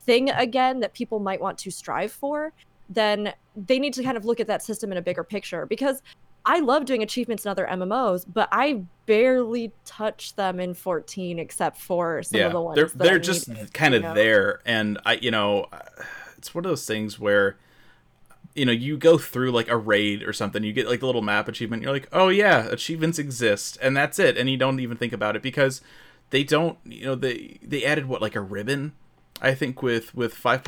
thing again that people might want to strive for then they need to kind of look at that system in a bigger picture because I love doing achievements in other MMOs, but I barely touch them in 14 except for some yeah, of the ones they're they're I just needed, kind you of know? there, and I, you know, it's one of those things where, you know, you go through like a raid or something, you get like the little map achievement, you're like, oh yeah, achievements exist, and that's it, and you don't even think about it because they don't, you know, they they added what like a ribbon, I think with with 5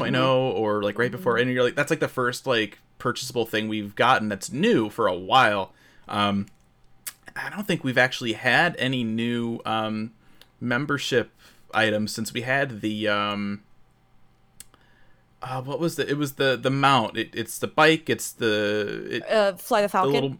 or like right before, and you're like, that's like the first like purchasable thing we've gotten that's new for a while. Um, I don't think we've actually had any new um, membership items since we had the um, uh, what was the it was the the mount it, it's the bike it's the it, Uh, Fly the the Falcon. little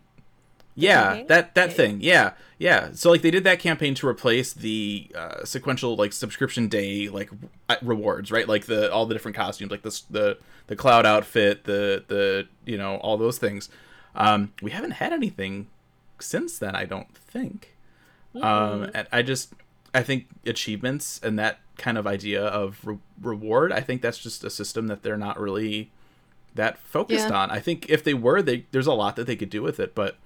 yeah that that thing. Yeah yeah. So like they did that campaign to replace the uh, sequential like subscription day like uh, rewards right? Like the all the different costumes like the s- the the cloud outfit the the you know all those things. Um, we haven't had anything since then, I don't think. Um, and I just I think achievements and that kind of idea of re- reward, I think that's just a system that they're not really that focused Yeah. on. I think if they were, they there's a lot that they could do with it, but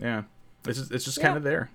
yeah, it's just it's just kind of there.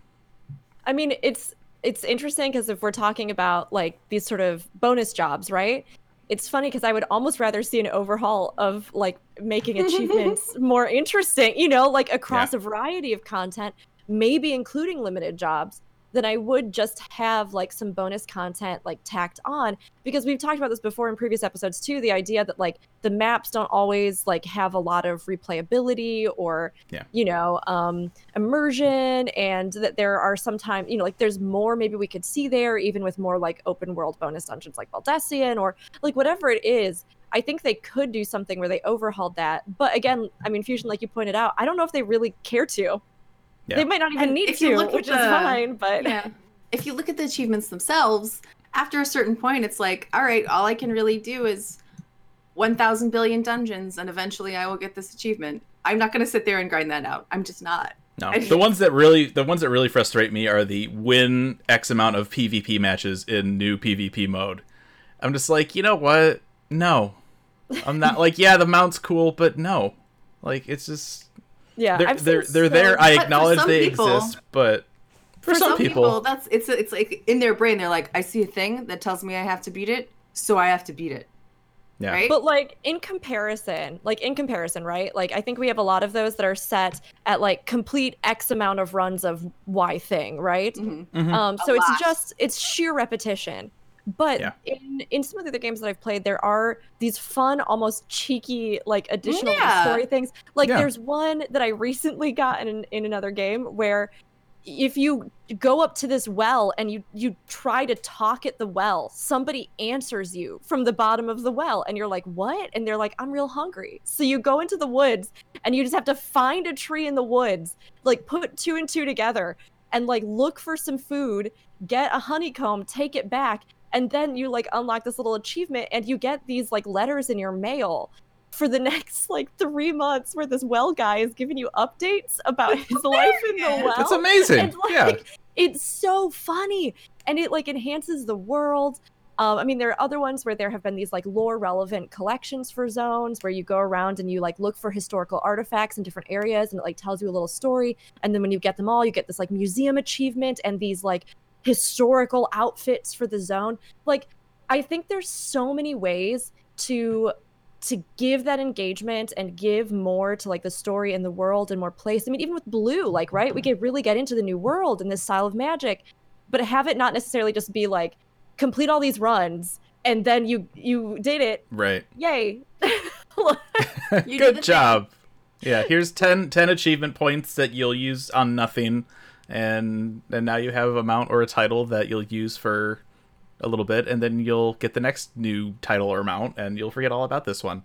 I mean, it's it's interesting because if we're talking about like these sort of bonus jobs, right? It's funny because I would almost rather see an overhaul of like making achievements more interesting, you know, like across a variety of content, maybe including limited jobs, than I would just have like some bonus content like tacked on. Because we've talked about this before in previous episodes too, the idea that like the maps don't always like have a lot of replayability or Yeah. you know, um immersion and that there are sometimes, you know, like there's more maybe we could see there, even with more like open world bonus dungeons like Valdesian or like whatever it is. I think they could do something where they overhauled that. But again, I mean, Fusion, like you pointed out, I don't know if they really care to. Yeah. They might not even And need if you to, look at which is fine. But yeah. If you look at the achievements themselves, after a certain point, it's like, all right, all I can really do is 1,000 billion dungeons, and eventually I will get this achievement. I'm not going to sit there and grind that out. I'm just not. No, the ones that really the ones that really frustrate me are the win X amount of PvP matches in new PvP mode. I'm just like, you know what? No, I'm not like, yeah, the mount's cool, but no, like it's just yeah, they're I've seen they're, they're there. I acknowledge they people- exist, but for, some, people, that's it's it's like in their brain, they're like, I see a thing that tells me I have to beat it, so I have to beat it. yeah, Right? But like in comparison, like in comparison, right? Like I think we have a lot of those that are set at like complete X amount of runs of Y thing, right? Mhm. Mhm. Um, A so it's lot. just it's sheer repetition. But Yeah. in in some of the other games that I've played, there are these fun, almost cheeky, like additional Yeah. story things. Like Yeah. there's one that I recently got in in another game where if you go up to this well and you you try to talk at the well, somebody answers you from the bottom of the well, and you're like, "What?" And they're like, "I'm real hungry." So you go into the woods and you just have to find a tree in the woods, like put two and two together, and like look for some food, get a honeycomb, take it back, and then you like unlock this little achievement, and you get these like letters in your mail for the next like three months where this well guy is giving you updates about his life in the well. That's amazing. And, like, yeah, it's so funny. And it like enhances the world. Um, i mean there are other ones where there have been these like lore relevant collections for zones where you go around and you like look for historical artifacts in different areas and it like tells you a little story. And then when you get them all you get this like museum achievement and these like historical outfits for the zone like i think there's so many ways to to give that engagement and give more to like the story and the world and more place. I mean, even with blue, like right, we could really get into the new world and this style of magic, but have it not necessarily just be like complete all these runs and then you you did it, right. Yay! Good thing. job. Yeah, here's 10, 10 achievement points that you'll use on nothing, and and now you have a mount or a title that you'll use for a little bit, and then you'll get the next new title or mount, and you'll forget all about this one.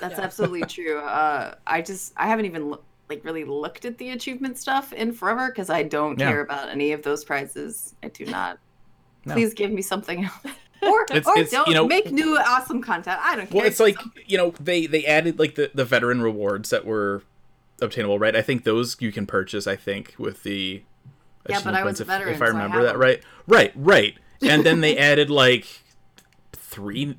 That's absolutely true. Uh, I just I haven't even loo- like really looked at the achievement stuff in forever because I don't Yeah. care about any of those prizes. I do not. No. Please give me something else, or It's- or it's, don't you know- make new awesome content. I don't care. Well, it's like you know they they added like the the veteran rewards that were obtainable, right? I think those you can purchase. I think with the Yeah, but achievement I was points, a if, veteran, if I so I remember that right. Right, right. And then they added like three,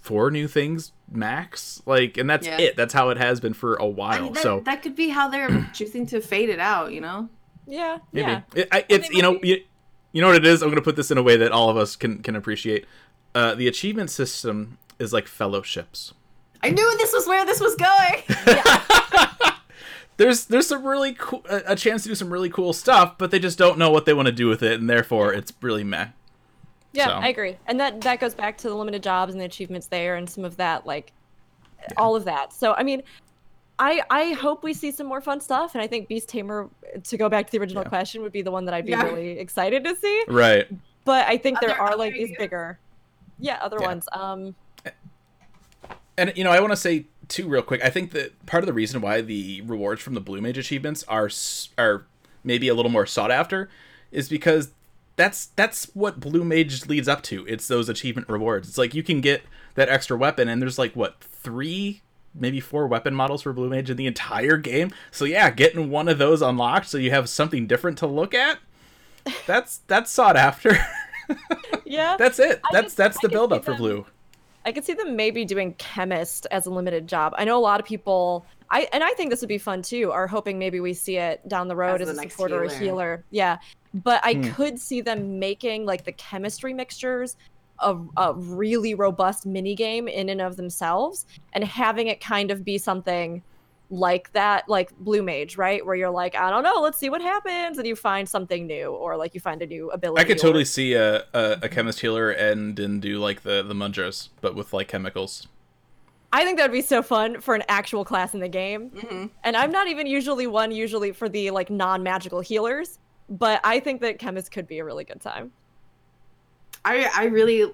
four new things max. Like, and that's Yeah. it. That's how it has been for a while. mean, that, so that could be how they're choosing to fade it out. You know. yeah, maybe yeah. it, I, it's they you know might you, you know what it is. I'm gonna put this in a way that all of us can can appreciate. Uh, the achievement system is like fellowships. I knew this was where this was going. there's there's some really cool a a chance to do some really cool stuff, but they just don't know what they want to do with it, and therefore it's really meh. Yeah, So- I agree. And that that goes back to the limited jobs and the achievements there and some of that like all of that. So I mean, I I hope we see some more fun stuff and I think Beast Tamer to go back to the original Yeah. question would be the one that I'd be Yeah. really excited to see. Right. But I think there are like these ideas? bigger Yeah, other Yeah. ones. Um And you know, I want to say too, real quick. I think that part of the reason why the rewards from the Blue Mage achievements are are maybe a little more sought after is because that's that's what Blue Mage leads up to. It's those achievement rewards. It's like you can get that extra weapon, and there's like what three maybe four weapon models for Blue Mage in the entire game. So yeah, getting one of those unlocked so you have something different to look at. That's that's sought after. Yeah. that's it. That's could- that's the build up for Blue. I could see them maybe doing chemist as a limited job. I know a lot of people I and I think this would be fun too, are hoping maybe we see it down the road As as, the a next support or a healer. healer. Yeah. But I Hmm. could see them making like the chemistry mixtures a, a really robust mini game in and of themselves and having it kind of be something like that, like Blue Mage, right? Where you're like, I don't know, let's see what happens, and you find something new, or like you find a new ability. I could or- totally see a, a, a chemist healer and and do like the the Mudras, but with like chemicals. I think that would be so fun for an actual class in the game. Mhm. And I'm not even usually one usually for the like non-magical healers, but I think that chemist could be a really good time. I I really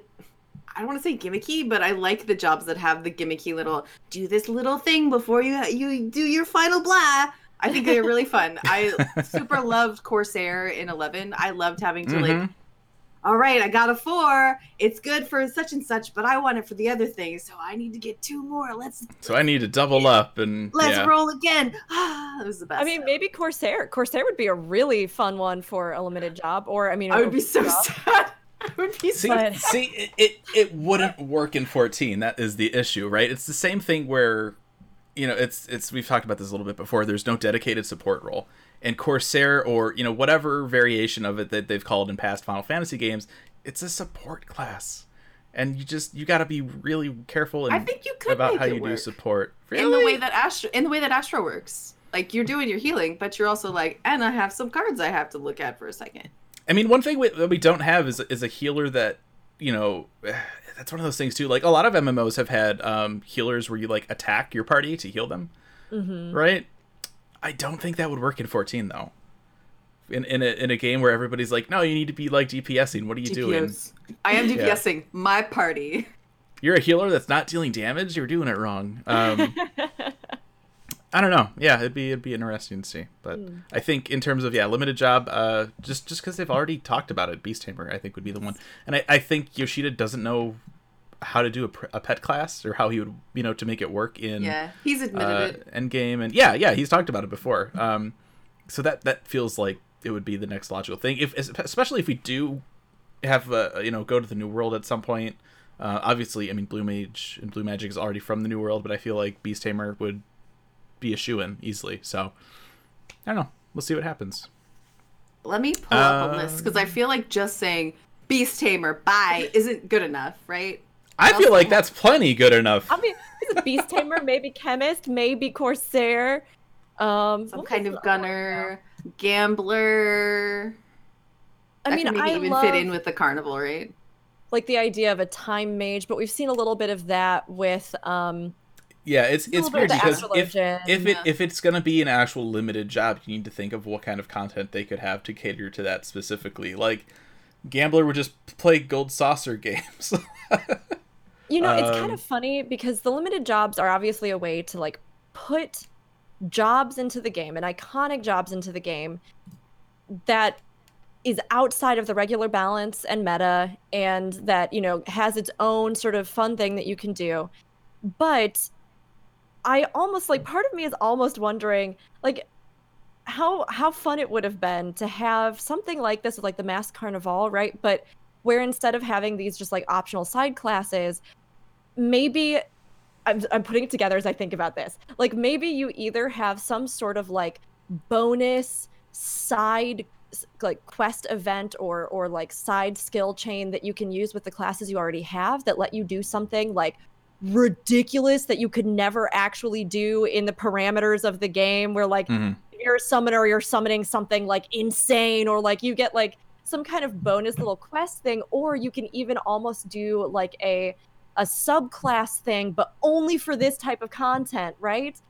I don't want to say gimmicky, but I like the jobs that have the gimmicky little do this little thing before you you do your final blah. I think they're really fun. I super loved Corsair in 11. I loved having to like Mhm. all right, I got a 4. It's good for such and such, but I want it for the other thing, so I need to get two more. Let's So I need to double up and let's yeah. roll again. Ah, it was the best. I mean, maybe Corsair. Corsair would be a really fun one for a limited job, or I mean, I a would be so job. sad. I would be See, But- see, it, it it wouldn't work in 14. That is the issue, right? It's the same thing where, you know, it's it's we've talked about this a little bit before. There's no dedicated support role, and Corsair or you know whatever variation of it that they've called in past Final Fantasy games, it's a support class, and you just you got to be really careful and I think you could about how you do support. Really? in the way that Astro in the way that Astro works. Like you're doing your healing, but you're also like, and I have some cards I have to look at for a second. I mean, one thing we, that we don't have is is a healer that you know. That's one of those things too. Like a lot of MMOs have had um, healers where you like attack your party to heal them, Mhm. right? I don't think that would work in 14 though. In in a, in a game where everybody's like, no, you need to be like DPSing. What are you doing? I am Yeah. DPSing my party. You're a healer that's not dealing damage. You're doing it wrong. Um, I don't know. Yeah, it'd be it'd be interesting to see. But I think in terms of yeah, limited job, uh, just just because they've already talked about it, Beast Tamer, I think would be the one. And I, I think Yoshida doesn't know how to do a, a pet class or how he would you know to make it work in Yeah, he's admitted uh, it. Endgame, and yeah, yeah, he's talked about it before. Um, so that that feels like it would be the next logical thing. If especially if we do have uh, you know go to the new world at some point. Uh, obviously, I mean, Blue Mage and Blue Magic is already from the new world, but I feel like Beast Tamer would be a shoe in easily. So I don't know. We'll see what happens. Let me pull up a list Um, because I feel like just saying Beast Tamer bye isn't good enough, right? I feel like that's plenty good enough. I mean, is it Beast Tamer, maybe Chemist, maybe Corsair, um, Some kind of the one gunner, gambler. I That mean, maybe I even love fit in with the carnival, right? like the idea of a time mage, but we've seen a little bit of that with um Yeah, it's it's weird because if if it yeah. if it's gonna be an actual limited job, you need to think of what kind of content they could have to cater to that specifically. Like, gambler would just play gold saucer games. You know, it's kind Um, of funny because the limited jobs are obviously a way to like put jobs into the game and iconic jobs into the game that is outside of the regular balance and meta and that, you know, has its own sort of fun thing that you can do. But I almost like part of me is almost wondering like how how fun it would have been to have something like this with like the masked carnivale, right? But where instead of having these just like optional side classes, maybe I'm, I'm putting it together as I think about this. Like maybe you either have some sort of like bonus side like quest event or or like side skill chain that you can use with the classes you already have that let you do something like ridiculous that you could never actually do in the parameters of the game where like Mhm. you're a summoner you're summoning something like insane or like you get like some kind of bonus little quest thing or you can even almost do like a a subclass thing but only for this type of content right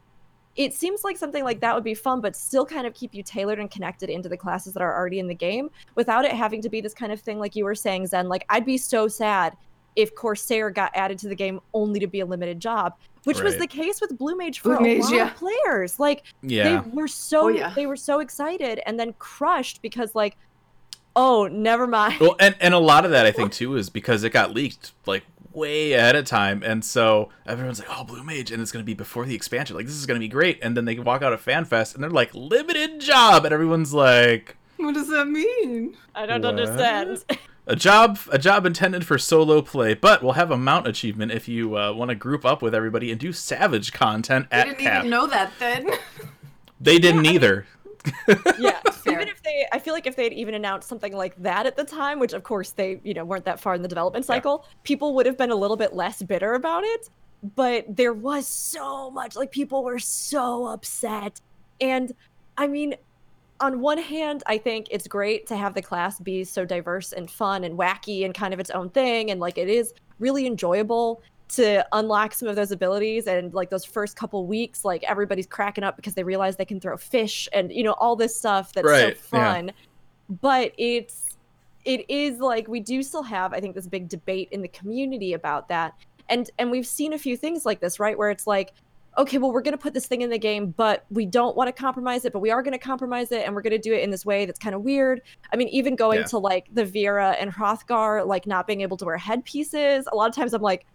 it seems like something like that would be fun but still kind of keep you tailored and connected into the classes that are already in the game without it having to be this kind of thing like you were saying zen like i'd be so sad if corsair got added to the game only to be a limited job which was the case with blue mage for Blue a Mage, lot yeah. of players like Yeah, they were oh, so Oh, yeah. they were so excited and then crushed because like oh never mind well, and and a lot of that I think too is because it got leaked like way ahead of time, and so everyone's like, "Oh, Blue Mage," and it's gonna be before the expansion. Like this is gonna be great, and then they walk out of FanFest and they're like, "Limited job," and everyone's like, What does that mean? I don't What? understand. "A job, a job intended for solo play, but we'll have a mount achievement if you uh, want to group up with everybody and do Savage content I at didn't cap." even know that then. They didn't either. yeah even if they i feel like if they'd even announced something like that at the time which of course they you know weren't that far in the development cycle people would have been a little bit less bitter about it but there was so much like people were so upset and i mean on one hand i think it's great to have the class be so diverse and fun and wacky and kind of its own thing and like it is really enjoyable to unlock some of those abilities and like those first couple weeks like everybody's cracking up because they realize they can throw fish and you know all this stuff that's Right, so yeah. fun but it's it is like we do still have i think this big debate in the community about that and and we've seen a few things like this right where it's like okay well we're going to put this thing in the game but we don't want to compromise it but we are going to compromise it and we're going to do it in this way that's kind of weird i mean even going Yeah. to like the viera and hrothgar like not being able to wear headpieces a lot of times i'm like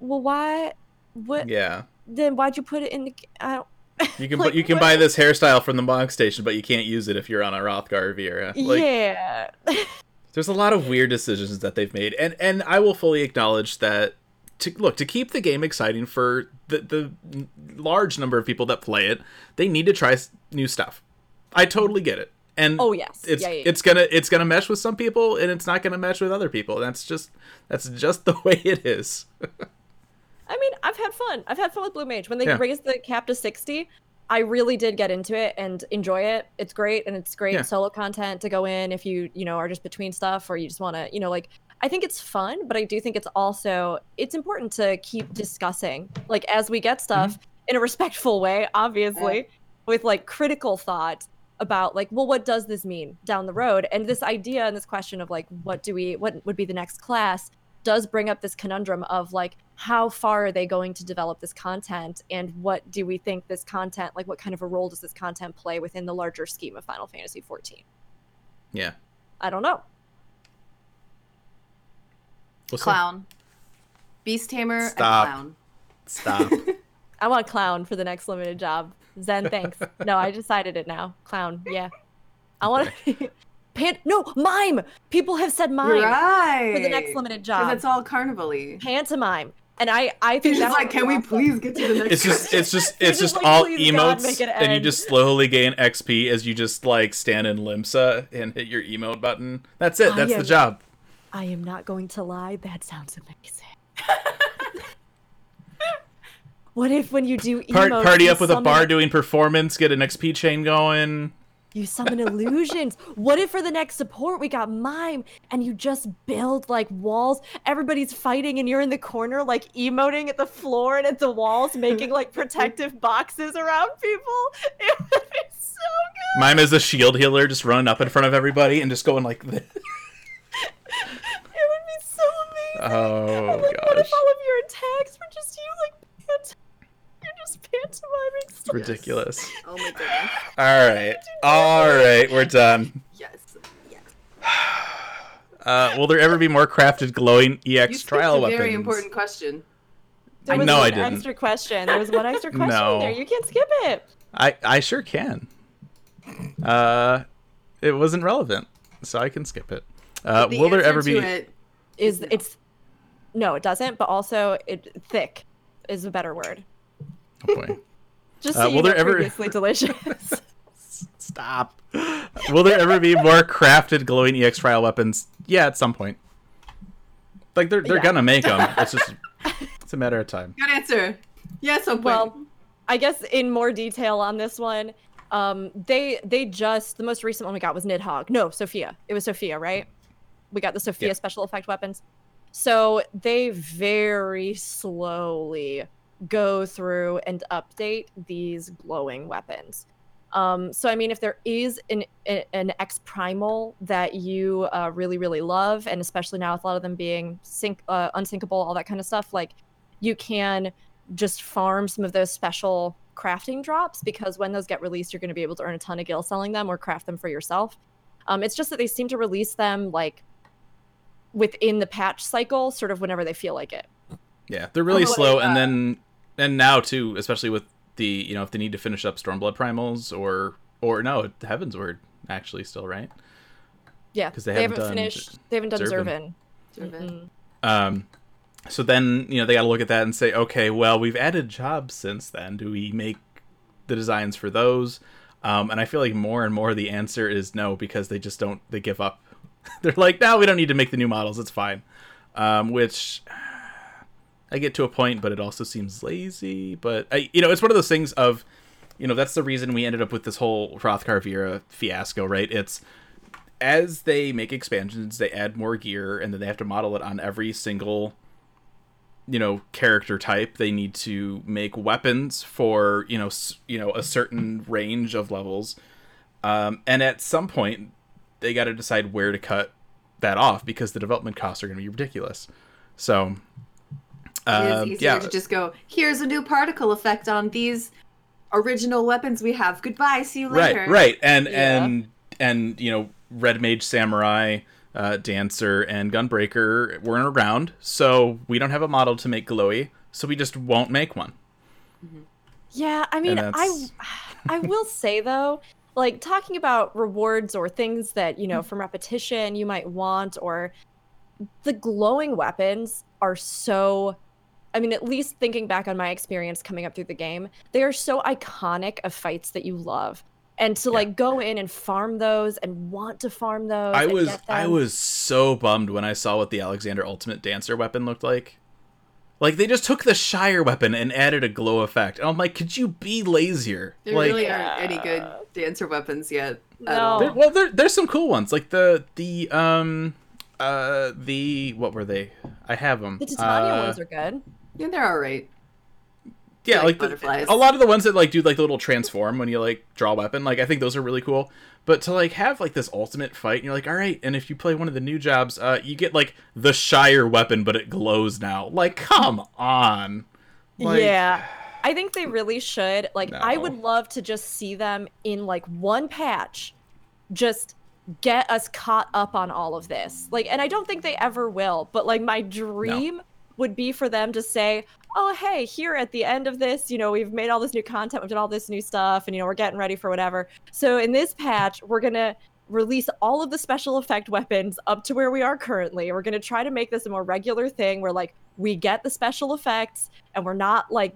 well why what Yeah, then why'd you put it in the I don't, you can Like, you can what- buy this hairstyle from the Mog Station, but you can't use it if you're on a Hrothgar Viera. Like, yeah there's a lot of weird decisions that they've made and and i will fully acknowledge that to look to keep the game exciting for the the large number of people that play it they need to try new stuff i totally get it and oh yes it's yeah, yeah, yeah. it's gonna it's gonna mesh with some people and it's not gonna mesh with other people that's just that's just the way it is I mean, I've had fun. I've had fun with Blue Mage. When they raised the cap to 60, I really did get into it and enjoy it. It's great and it's great solo content to go in if you, you know, are just between stuff or you just want to, you know, like I think it's fun, but I do think it's also it's important to keep discussing like as we get stuff Mm-hmm. in a respectful way, obviously, with like critical thought about like well what does this mean down the road? And this idea and this question of like what do we what would be the next class does bring up this conundrum of like how far are they going to develop this content? And what do we think this content like what kind of a role does this content play within the larger scheme of Final Fantasy 14 yeah. I don't know What's that? clown. Beast tamer Stop. and clown. stop I want clown for the next limited job Zen thanks no I decided it now clown yeah I want to Pan- no mime people have said mime right. for the next limited job it's all carnival-y. pantomime and I I think He's just that like, would be can we awesome. please get to the next it's just it's just You're it's just just, like, all "Please, God, emotes and you just slowly gain xp as you just like stand in limsa and hit your emote button that's it I that's am- the job I am not going to lie. That sounds amazing. what if when you do Part, emotes, party you up with a bar doing performance get an xp chain going You summon illusions. what if for the next support we got mime and you just build like walls? Everybody's fighting and you're in the corner like emoting at the floor and at the walls, making like protective boxes around people. It would be so good. Mime is a shield healer, just running up in front of everybody and just going like this. It would be so amazing. Oh And, like, What gosh, if all of your attacks were just you like pant- you're just pantomiming it's stuff? ridiculous. Oh my goodness. All right, all right, we're done. Yes. Yes. Uh, will there ever be more crafted glowing You EX skipped trial a weapons? very important question. There was know one I didn't. extra question. There was one extra question No. in there. You can't skip it. I I sure can. Uh, it wasn't relevant, so I can skip it. Uh, The will there ever to be? It, Is it's no, it doesn't. But also, it thick is a better word. Oh boy, Just Uh, will you know, there ever- previously delicious. stop. will there ever be more crafted glowing EX trial weapons? Yeah, at some point. Like they're they're Yeah. gonna make them. It's just it's a matter of time. good answer. Yes, yeah, so well, I guess in more detail on this one, um, they they just the most recent one we got was Nidhogg. No, Sophia. It was Sophia, right? We got the Sophia Yeah. special effect weapons. So they very slowly go through and update these glowing weapons. Um, so I mean, if there is an an X primal that you uh, really really love, and especially now with a lot of them being sync uh, unsyncable, all that kind of stuff, like you can just farm some of those special crafting drops because when those get released, you're going to be able to earn a ton of gil selling them or craft them for yourself. Um, it's just that they seem to release them like within the patch cycle, sort of whenever they feel like it. Yeah, they're really slow, and uh, then and now too, especially with the you know if they need to finish up Stormblood primals or or no Heavensward actually still right. Yeah, 'Cause they they, haven't haven't done finished. They haven't done Zurvan. Zurvan. Zurvan. Um, so then you know they got to look at that and say, okay, well we've added jobs since then. Do we make the designs for those? Um, and I feel like more and more the answer is no because they just don't. They give up. They're like, no, we don't need to make the new models. It's fine. Um, which I get to a point, but it also seems lazy. But I, you know, it's one of those things of, you know, that's the reason we ended up with this whole Hrothgar Viera fiasco, right? It's as they make expansions, they add more gear, and then they have to model it on every single, you know, character type. They need to make weapons for you know, s- you know, a certain range of levels, um, and at some point, they got to decide where to cut that off because the development costs are going to be ridiculous. So, It um, is easier yeah, to just go, here's a new particle effect on these original weapons we have. Goodbye, see you later. right, right, and Yeah. and and you know, Red Mage, Samurai, uh, Dancer, and Gunbreaker weren't around, so we don't have a model to make glowy, so we just won't make one. Yeah, I mean, I I will say though, like talking about rewards or things that, you know, mm. from repetition you might want or the glowing weapons are so I mean, at least thinking back on my experience coming up through the game, they are so iconic of fights that you love. And to like go in and farm those and want to farm those. I was I was so bummed when I saw what the Alexander Ultimate Dancer weapon looked like. Like they just took the Shire weapon and added a glow effect. And I'm like, could you be lazier? There like, really aren't any good dancer weapons yet. at No. all. There, well, there, there's some cool ones, like the the um uh the what were they? I have them. the Titania uh, ones are good. Yeah, they're all right. yeah, like like, the- butterflies. a lot of the ones that like do like the little transform when you like draw a weapon. Like I think those are really cool. But to like have like this ultimate fight, and you're like, all right, and if you play one of the new jobs, uh, you get like the Shire weapon, but it glows now. Like, come on. Like, yeah. I think they really should. Like, I would love to just see them in like one patch, just get us caught up on all of this. Like, and I don't think they ever will, but like, my dream would be for them to say, oh, hey, here at the end of this, you know, we've made all this new content, we've done all this new stuff, and, you know, we're getting ready for whatever. So in this patch, we're going to release all of the special effect weapons up to where we are currently. We're going to try to make this a more regular thing where, like, we get the special effects and we're not like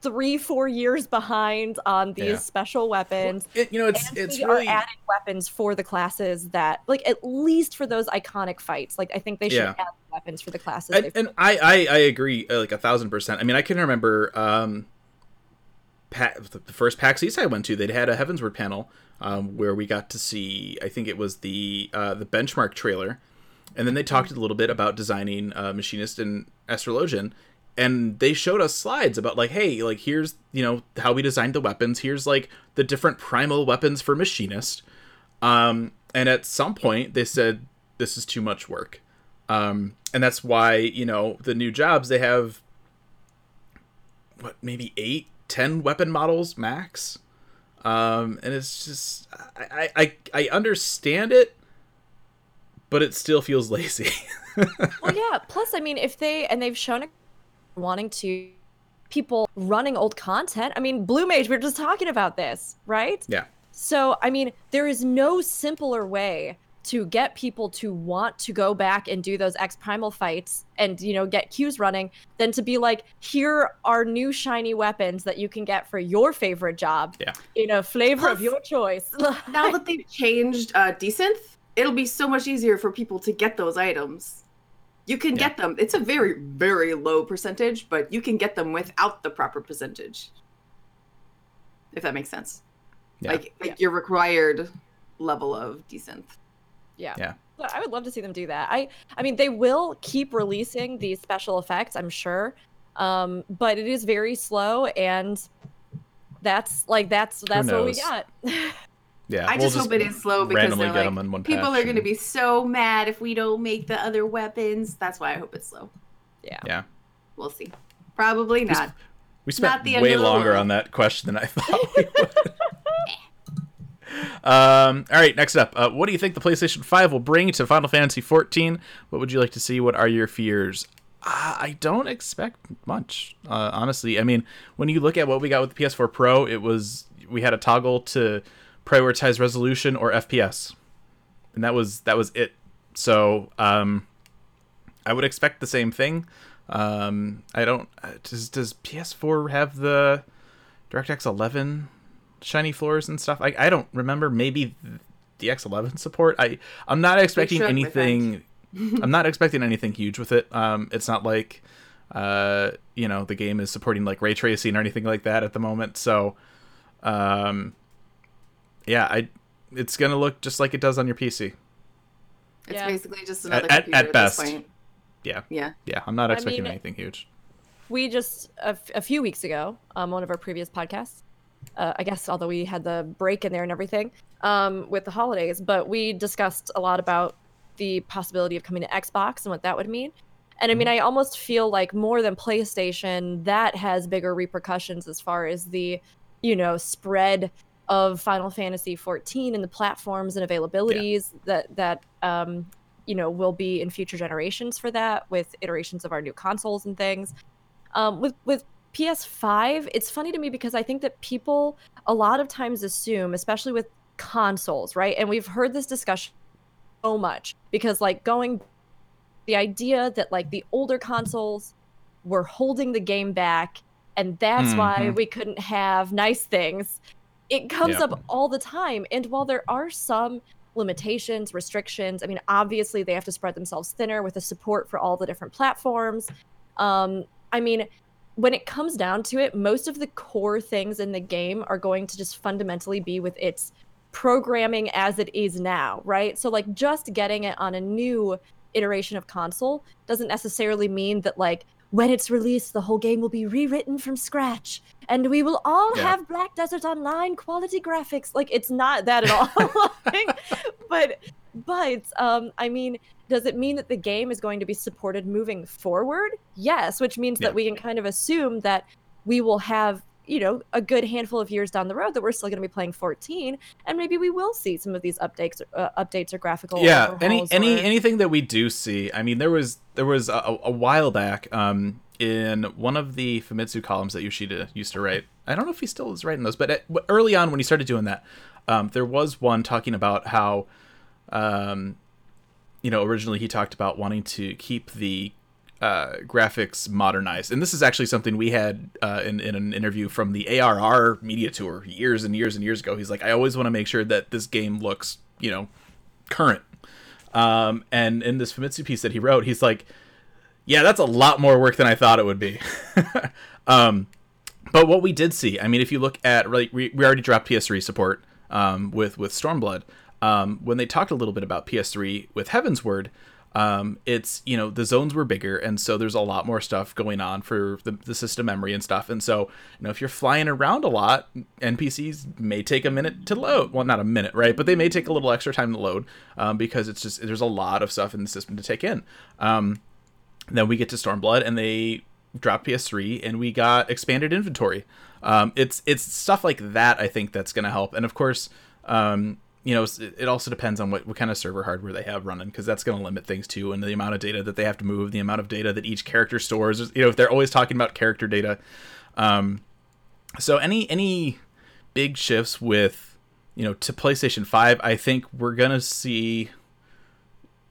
three, four years behind on these Yeah. special weapons. It, you know, it's and it's we really adding weapons for the classes that, like, at least for those iconic fights. Like, I think they should Yeah. add weapons for the classes. and, and I, I I agree uh, like a thousand percent. I mean, I can remember um, pa- the first PAX East I went to, they'd had a Heavensward panel um, where we got to see, I think it was the uh, the benchmark trailer, and then they talked a little bit about designing uh, Machinist and Astrologian, and they showed us slides about like, hey, like here's you know how we designed the weapons. Here's like the different primal weapons for Machinist. Um, and at some point, they said this is too much work. Um, and that's why you know the new jobs they have what maybe eight, ten weapon models max. Um, and it's just I, I I understand it, but it still feels lazy. well, yeah. Plus, I mean, if they and they've shown it wanting to people running old content. I mean, Blue Mage. We were just talking about this, right? yeah, So, I mean, there is no simpler way to get people to want to go back and do those X Primal fights and, you know, get queues running than to be like, here are new shiny weapons that you can get for your favorite job Yeah. in a flavor of your choice. now that they've changed uh, Desynth, it'll be so much easier for people to get those items. You can Yeah. get them. It's a very, very low percentage, but you can get them without the proper percentage. If that makes sense. Yeah. Like, like Yeah. your required level of Desynth. yeah. Yeah. But I would love to see them do that. I I mean, they will keep releasing these special effects, I'm sure. Um, but it is very slow and that's like that's that's what we got. yeah. I we'll just, hope it is slow because randomly they're get like, 'em in one people patch are going to be so mad if we don't make the other weapons. That's why I hope it's slow. yeah. Yeah, We'll see. Probably not. we spent Not the end way longer on that question than I thought we would. Um, all right, next up. Uh, what do you think the PlayStation 5 will bring to Final Fantasy 14? What would you like to see? What are your fears? Uh, I don't expect much, uh, honestly. I mean, when you look at what we got with the PS4 Pro, it was we had a toggle to prioritize resolution or FPS, and that was that was it. So um, I would expect the same thing. Um, I don't. uh, Does does PS4 have the DirectX 11 shiny floors and stuff? I I don't remember. Maybe the X11 support. I I'm not expecting anything. I'm not expecting anything huge with it. Um, it's not like uh, you know, the game is supporting like ray tracing or anything like that at the moment. So, um, yeah, I it's gonna look just like it does on your PC. It's Yeah. basically just another at- computer at at, best. this point. Yeah, Yeah. yeah, I'm not I expecting mean- anything huge. we just a, f- a few weeks ago um one of our previous podcasts uh, i guess although we had the break in there and everything um with the holidays but we discussed a lot about the possibility of coming to xbox and what that would mean and i mean i almost feel like more than playstation that has bigger repercussions as far as the you know spread of final fantasy 14 and the platforms and availabilities that that um you know will be in future generations for that with iterations of our new consoles and things um, with with PS5, it's funny to me because I think that people a lot of times assume, especially with consoles, right? And we've heard this discussion so much because, like, going the idea that like the older consoles were holding the game back, and that's why Mhm. we couldn't have nice things. It comes Yep. up all the time, and while there are some limitations, restrictions, I mean, obviously they have to spread themselves thinner with the support for all the different platforms. Um, I mean, when it comes down to it, most of the core things in the game are going to just fundamentally be with its programming as it is now, right? So, like, just getting it on a new iteration of console doesn't necessarily mean that, like, when it's released, the whole game will be rewritten from scratch and we will all Yeah. have Black Desert Online quality graphics. Like, it's not that at all. Like, but, but, um, I mean, does it mean that the game is going to be supported moving forward? Yes, which means Yeah. that we can kind of assume that we will have, you know, a good handful of years down the road that we're still going to be playing 14, and maybe we will see some of these updates, uh, updates or graphical. yeah any any or- anything that we do see i mean there was there was a, a while back um in one of the famitsu columns that yoshida used to write i don't know if he still is writing those but at, early on when he started doing that um there was one talking about how um you know originally he talked about wanting to keep the uh, graphics modernized, and this is actually something we had uh, in in an interview from the ARR media tour years and years and years ago. He's like, I always want to make sure that this game looks, you know, current. Um, and in this Famitsu piece that he wrote, he's like, yeah, that's a lot more work than I thought it would be. um, but what we did see, I mean, if you look at like we, we already dropped PS3 support um, with with Stormblood. Um, when they talked a little bit about PS3 with Heavensward, um, it's you know the zones were bigger, and so there's a lot more stuff going on for the, the system memory and stuff. And so you know if you're flying around a lot, NPCs may take a minute to load. Well, not a minute, right? But they may take a little extra time to load um, because it's just there's a lot of stuff in the system to take in. Then we get to Stormblood, and they drop PS3, and we got expanded inventory. Um, it's it's stuff like that I think that's going to help, and of course, um, you know, it it also depends on what, what kind of server hardware they have running, because that's going to limit things too, and the amount of data that they have to move, the amount of data that each character stores. You know, if they're always talking about character data, um, so any any big shifts with you know to PlayStation Five, I think we're gonna see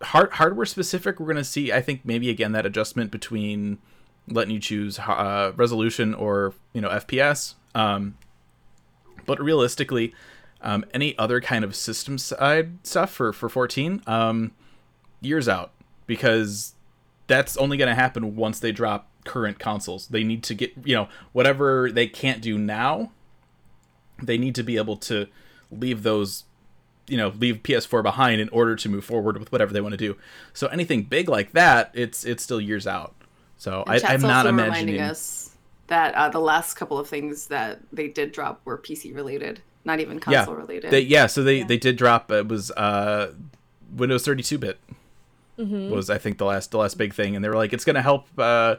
hard hardware specific. We're gonna see, I think maybe again that adjustment between letting you choose uh, resolution or you know FPS. Um, but realistically, um, any other kind of system side stuff for for 14 um, years out because that's only going to happen once they drop current consoles. They need to get you know whatever they can't do now. They need to be able to leave those you know leave PS4 behind in order to move forward with whatever they want to do. So anything big like that, it's it's still years out. So I, And chat's I'm not imagining. reminding us that uh, the last couple of things that they did drop were PC related, not even Yeah, console related. They, yeah, so they they did drop. It was uh, Windows 32 bit Mm-hmm. was I think the last the last big thing, and they were like, it's gonna help. Uh,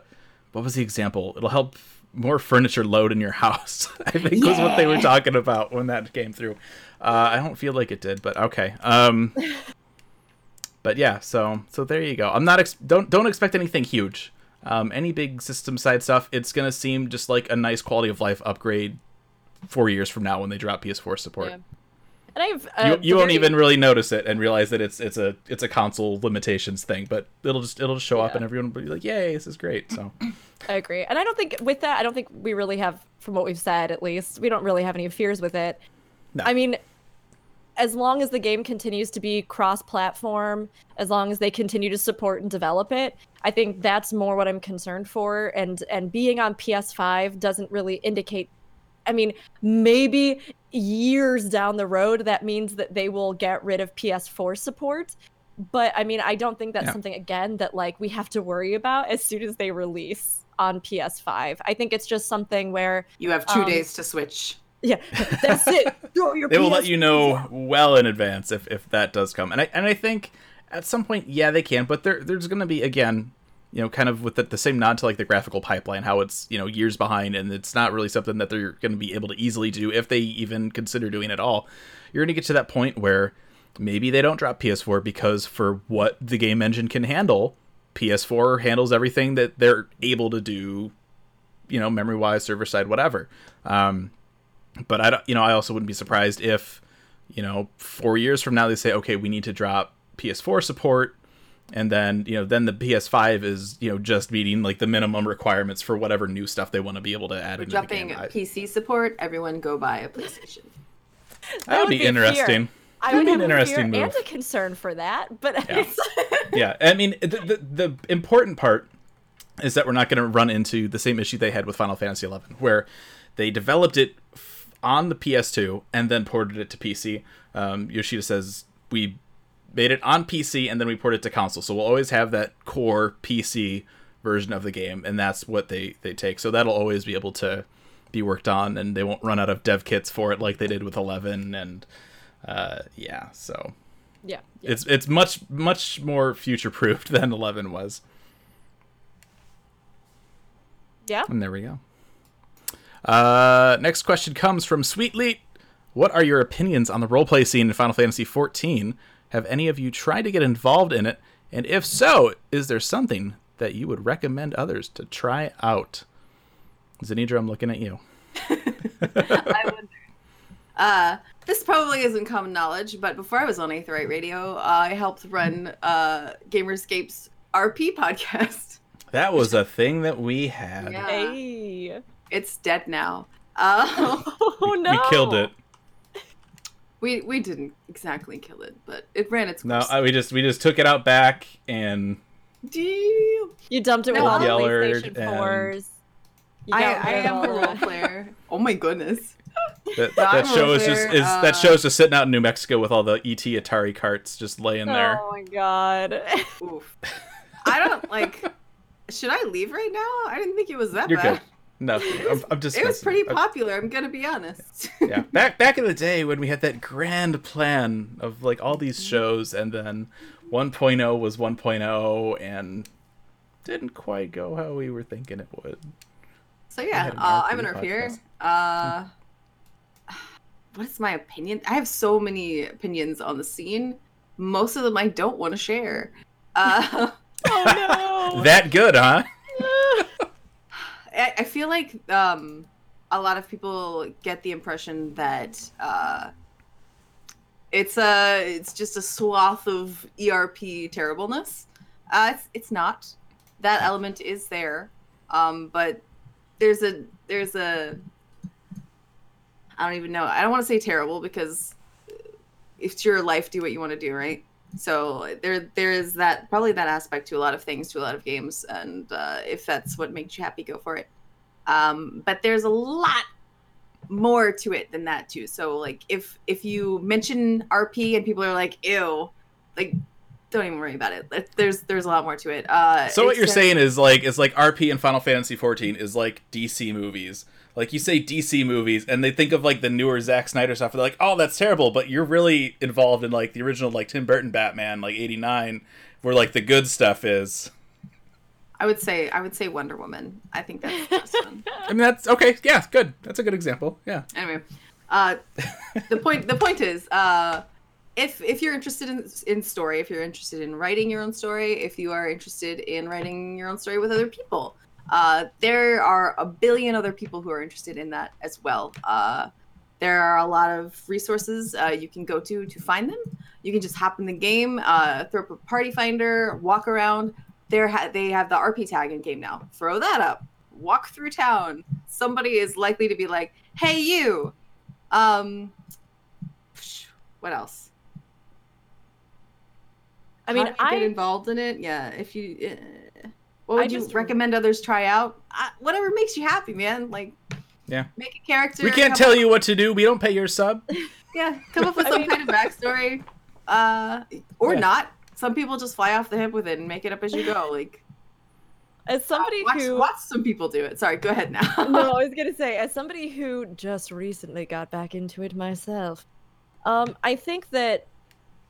what was the example? It'll help more furniture load in your house. I think was what they were talking about when that came through. Uh, I don't feel like it did, but okay. Um, but yeah, so so there you go. I'm not ex- don't don't expect anything huge. um, any big system side stuff, it's gonna seem just like a nice quality of life upgrade four years from now when they drop PS4 support. Yeah. And I've uh, You, you won't very- even really notice it and realize that it's it's a it's a console limitations thing, but it'll just it'll just show up and everyone will be like, "Yay, this is great!" So I agree. And I don't think with that, I don't think we really have, from what we've said at least, we don't really have any fears with it. No. I mean, as long as the game continues to be cross platform, as long as they continue to support and develop it, I think that's more what I'm concerned for. And and being on PS5 doesn't really indicate I mean, maybe years down the road that means that they will get rid of PS4 support. But I mean, I don't think that's Yeah. something again that like we have to worry about as soon as they release on PS5. I think it's just something where You have two Um, days to switch. Yeah, that's it. Throw your they will let PS4 you know well in advance if, if that does come. And I and I think at some point, yeah, they can, but there there's going to be again, you know, kind of with the, the same nod to like the graphical pipeline, how it's you know years behind, and it's not really something that they're going to be able to easily do if they even consider doing it all. You're going to get to that point where maybe they don't drop PS4 because for what the game engine can handle, PS4 handles everything that they're able to do, you know, memory wise, server side, whatever. Um, but I don't, you know, I also wouldn't be surprised if, you know, four years from now they say, okay, we need to drop PS4 support, and then you know, then the PS5 is you know just meeting like the minimum requirements for whatever new stuff they want to be able to add We're into dropping the game. PC support. Everyone go buy a PlayStation. that would be, fear. interesting. I That'd be have an a fear interesting and a concern for that, but Yeah. yeah, I mean, the, the the important part is that we're not going to run into the same issue they had with Final Fantasy XI, where they developed it f- on the PS2 and then ported it to PC. Um, Yoshida says we made it on PC and then we ported it to console, so we'll always have that core PC version of the game, and that's what they they take. So that'll always be able to be worked on, and they won't run out of dev kits for it like they did with 11. And uh, yeah, so yeah. yeah. it's it's much much more future proofed than 11 was. yeah. And there we go. Uh, next question comes from Sweetleet. What are your opinions on the roleplay scene in Final Fantasy XIV? Have any of you tried to get involved in it? And if so, is there something that you would recommend others to try out? Zanidra, I'm looking at you. I wonder. Uh, this probably isn't common knowledge, but before I was on Aetheryte Radio, I helped run uh, Gamer Escape's RP podcast. That was a thing that we had. Yeah. Hey. It's dead now. Uh, Oh no. We killed it. we we didn't exactly kill it, but it ran its No, course. I, we just we just took it out back and Deal. You dumped it with all the Yellard PlayStation and- 4s. I, I am a role player. Oh my goodness. that, that show is just there, is uh, that show is just sitting out in New Mexico with all the ET Atari carts just laying there. Oh my god. Oof. I don't like. Should I leave right now? I didn't think it was that You're bad. good. No, I'm, I'm just. It was pretty I'm- popular. I'm gonna be honest. yeah, back back in the day when we had that grand plan of like all these Mm-hmm. shows, and then 1.0 was 1.0, and didn't quite go how we were thinking it would. So yeah, uh, I'm an Earth here. Uh, what is my opinion? I have so many opinions on the scene. Most of them I don't want to share. Uh, oh That good, huh? I, feel like um, a lot of people get the impression that uh, it's a it's just a swath of ERP terribleness. Uh, it's it's not. That element is there, um, but there's a there's a I don't even know. I don't want to say terrible because it's your life. Do what you want to do, right? So there there is that probably that aspect to a lot of things, to a lot of games, and uh, if that's what makes you happy, go for it. Um, but there's a lot more to it than that too. So like if if you mention RP and people are like ew, like don't even worry about it. There's there's a lot more to it. Uh, So what you're saying is like it's like RP and Final Fantasy 14 is like DC movies. Like you say DC movies, and they think of like the newer Zack Snyder stuff. And they're like, oh, that's terrible. But you're really involved in like the original like Tim Burton Batman, like '89, where like the good stuff is. I would say I would say Wonder Woman. I think that's the best one. I mean, that's okay. Yeah, good. That's a good example. Yeah. anyway uh the point the point is uh if if you're interested in in story, if you're interested in writing your own story, if you are interested in writing your own story with other people, uh, there are a billion other people who are interested in that as well. Uh, there are a lot of resources uh, you can go to to find them. You can just hop in the game, uh, throw up a party finder, walk around. There, ha- they have the RP tag in game now. Throw that up. Walk through town. Somebody is likely to be like, "Hey, you." Um, what else? I mean, How do you I get involved in it. Yeah, if you, uh, what would I you just- recommend others try out? Uh, whatever makes you happy, man. Like, Yeah. make a character. We can't tell up- you what to do. We don't pay your sub. Yeah, come up with some mean- kind of backstory, uh, or Yeah. not. Some people just fly off the hip with it and make it up as you go. Like, as somebody watch, who watch some people do it. Sorry, go ahead now. no, I was gonna say, as somebody who just recently got back into it myself, um, I think that,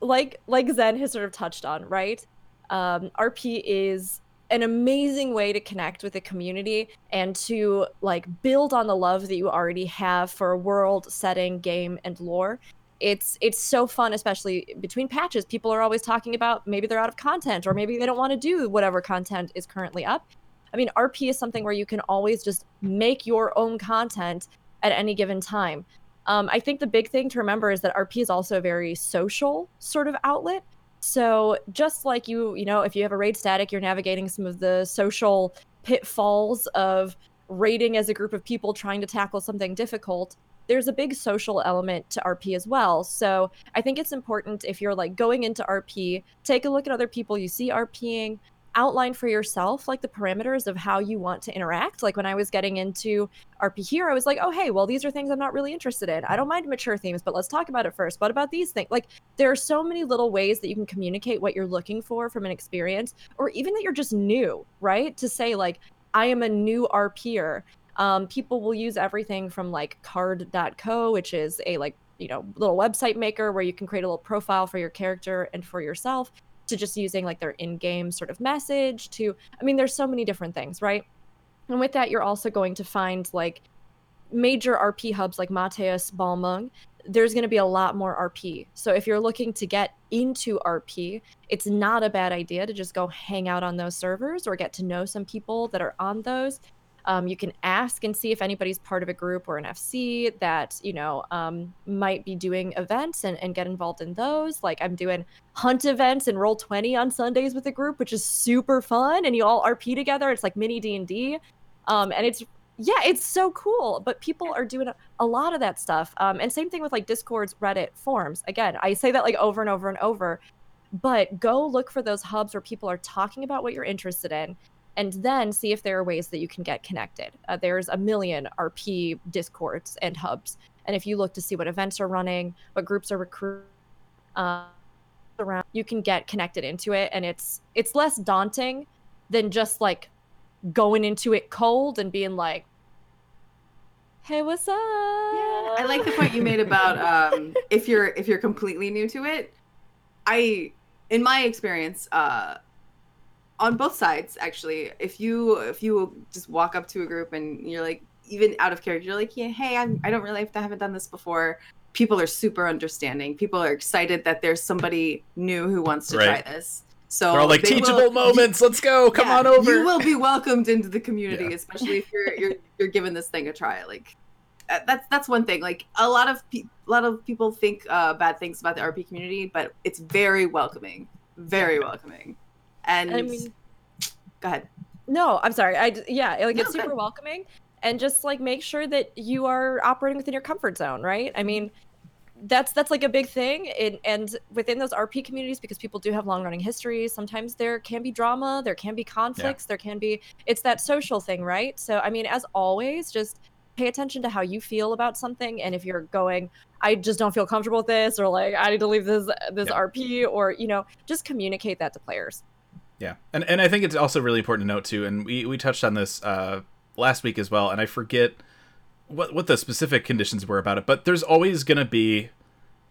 like like Zen has sort of touched on, right? Um, RP is an amazing way to connect with the community and to like build on the love that you already have for a world, setting, game, and lore. It's it's so fun, especially between patches. People are always talking about maybe they're out of content or maybe they don't want to do whatever content is currently up. I mean, RP is something where you can always just make your own content at any given time. Um, I think the big thing to remember is that RP is also a very social sort of outlet. So just like you, you know, if you have a raid static, you're navigating some of the social pitfalls of raiding as a group of people trying to tackle something difficult. There's a big social element to RP as well. So I think it's important if you're like going into RP, take a look at other people you see RPing, outline for yourself like the parameters of how you want to interact. Like when I was getting into RP here, I was like, oh, hey, well, these are things I'm not really interested in. I don't mind mature themes, but let's talk about it first. What about these things? Like, there are so many little ways that you can communicate what you're looking for from an experience, or even that you're just new, right? To say, like, I am a new RPer. Um, people will use everything from like carrd.co, which is a like, you know, little website maker where you can create a little profile for your character and for yourself to just using like their in-game sort of message to i mean there's so many different things right? And with that you're also going to find like major rp hubs like mateus balmung there's going to be a lot more rp so if you're looking to get into rp it's not a bad idea to just go hang out on those servers or get to know some people that are on those um, you can ask and see if anybody's part of a group or an fc that you know um, might be doing events and, and get involved in those. Like i'm doing hunt events and roll 20 on sundays with a group which is super fun and you all rp together. It's like mini d&d um, and it's yeah it's so cool but people are doing a, a lot of that stuff. Um, and same thing with like discord's reddit forums. Again i say that like over and over and over but go look for those hubs where people are talking about what you're interested in and then see if there are ways that you can get connected. Uh, there's a million RP discords and hubs, and if you look to see what events are running, what groups are recruiting, uh, around, you can get connected into it, and it's it's less daunting than just like going into it cold and being like, "Hey, what's up?" I like the point you made about um, if you're if you're completely new to it. I, in my experience, uh, on both sides actually, if you if you just walk up to a group and you're like even out of character, you're like, yeah, hey, I'm, I don't really I haven't done this before. People are super understanding. People are excited that there's somebody new who wants to Right. try this. So We're all like they will- teachable moments. Let's go. Come yeah, on over. You will be welcomed into the community, Yeah. especially if you're you're you're giving this thing a try. Like uh, that's that's one thing. Like a lot of pe- a lot of people think uh, bad things about the RP community, but it's very welcoming, very welcoming. And I mean, go ahead. No, I'm sorry. I d- yeah, like No, it's super good. welcoming, and just like make sure that you are operating within your comfort zone, right? I mean, that's that's like a big thing, in, and within those RP communities, because people do have long running histories. Sometimes there can be drama, there can be conflicts, there can be. It's that social thing, right? So I mean, as always, just pay attention to how you feel about something, and if you're going, I just don't feel comfortable with this, or like I need to leave this this Yeah. RP, or you know, just communicate that to players. Yeah, and and I think it's also really important to note too, and we we touched on this uh, last week as well, and I forget what what the specific conditions were about it, but there's always to be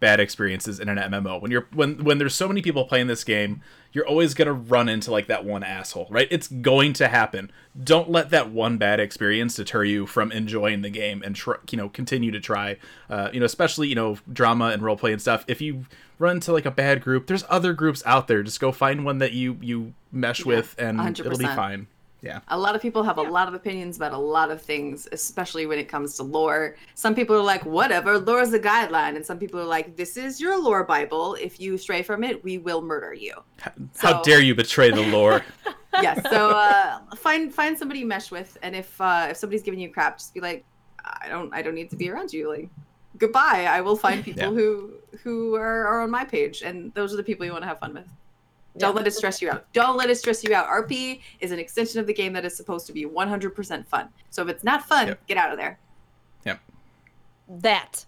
bad experiences in an MMO. When you're when when there's so many people playing this game, you're always gonna run into like that one asshole, right? It's going to happen. Don't let that one bad experience deter you from enjoying the game and tr- you know continue to try. Uh, you know, especially you know drama and role play and stuff. If you run into like a bad group, there's other groups out there. Just go find one that you you mesh with, and it will be 100%. fine. Yeah. A lot of people have a lot of opinions about a lot of things, especially when it comes to lore. Some people are like, whatever, lore is a guideline. And some people are like, this is your lore Bible. If you stray from it, we will murder you. How So- dare you betray the lore? yes. So uh, find find somebody you mesh with, and if uh, if somebody's giving you crap, just be like, I don't I don't need to be around you. Like, goodbye. I will find people Yeah. who who are, are on my page, and those are the people you want to have fun with. Don't Yeah. let it stress you out. Don't let it stress you out. RP is an extension of the game that is supposed to be 100% fun. So if it's not fun, Yep. get out of there. yep. That.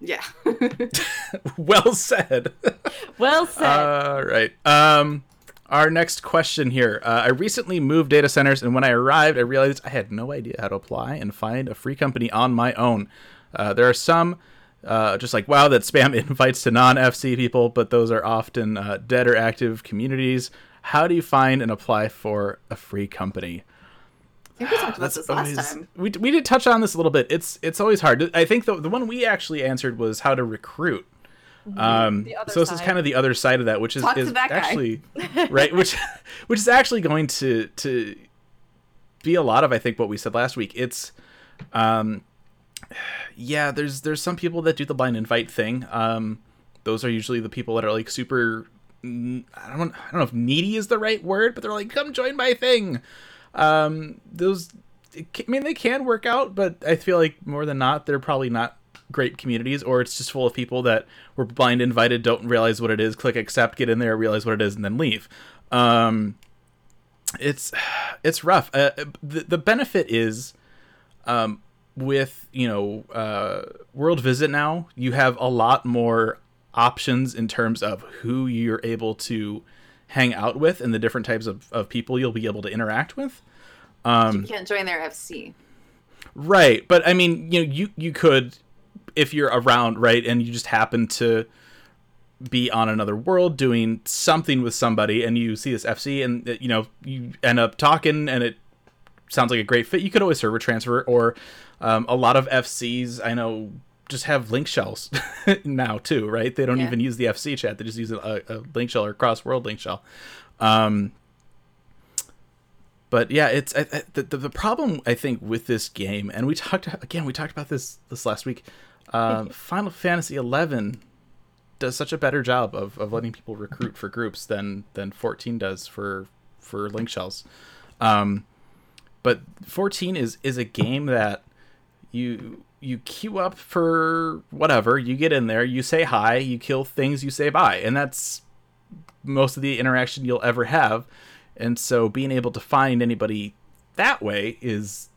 Yeah. well said. Well said. All right. Um, our next question here. Uh, I recently moved data centers, and when I arrived, I realized I had no idea how to apply and find a free company on my own. Uh, there are some, uh, just like WoW, that spam invites to non FC people, but those are often uh, dead or active communities. How do you find and apply for a free company? I think we talked about this last time. We, we did touch on this a little bit. It's it's always hard. I think the the one we actually answered was how to recruit. Um, The other so this is kind of the other side of that, which is, is that actually right, which which is actually going to to be a lot of I think what we said last week. It's um yeah, there's there's some people that do the blind invite thing. Um those are usually the people that are like super I don't I don't know if needy is the right word, but they're like come join my thing. Um those I mean they can work out, but I feel like more than not they're probably not great communities or it's just full of people that were blind invited, don't realize what it is, click accept, get in there, realize what it is and then leave. Um it's it's rough. Uh, the the benefit is um with you know uh, world visit now you have a lot more options in terms of who you're able to hang out with and the different types of, of people you'll be able to interact with um, you can't join their FC. right but i mean you know you you could if you're around right and you just happen to be on another world doing something with somebody and you see this fc and uh, you know you end up talking and it sounds like a great fit you could always server transfer or um, a lot of fcs i know just have link shells now too right they don't Yeah. even use the fc chat they just use a, a link shell or cross world link shell um, but yeah, it's I, I, the, the problem I think with this game, and we talked again, we talked about this this last week. Um, Final Fantasy XI does such a better job of, of letting people recruit for groups than than 14 does for for link shells. Um, but 14 is is a game that you you queue up for whatever, you get in there, you say hi, you kill things, you say bye, and that's most of the interaction you'll ever have. And so being able to find anybody that way is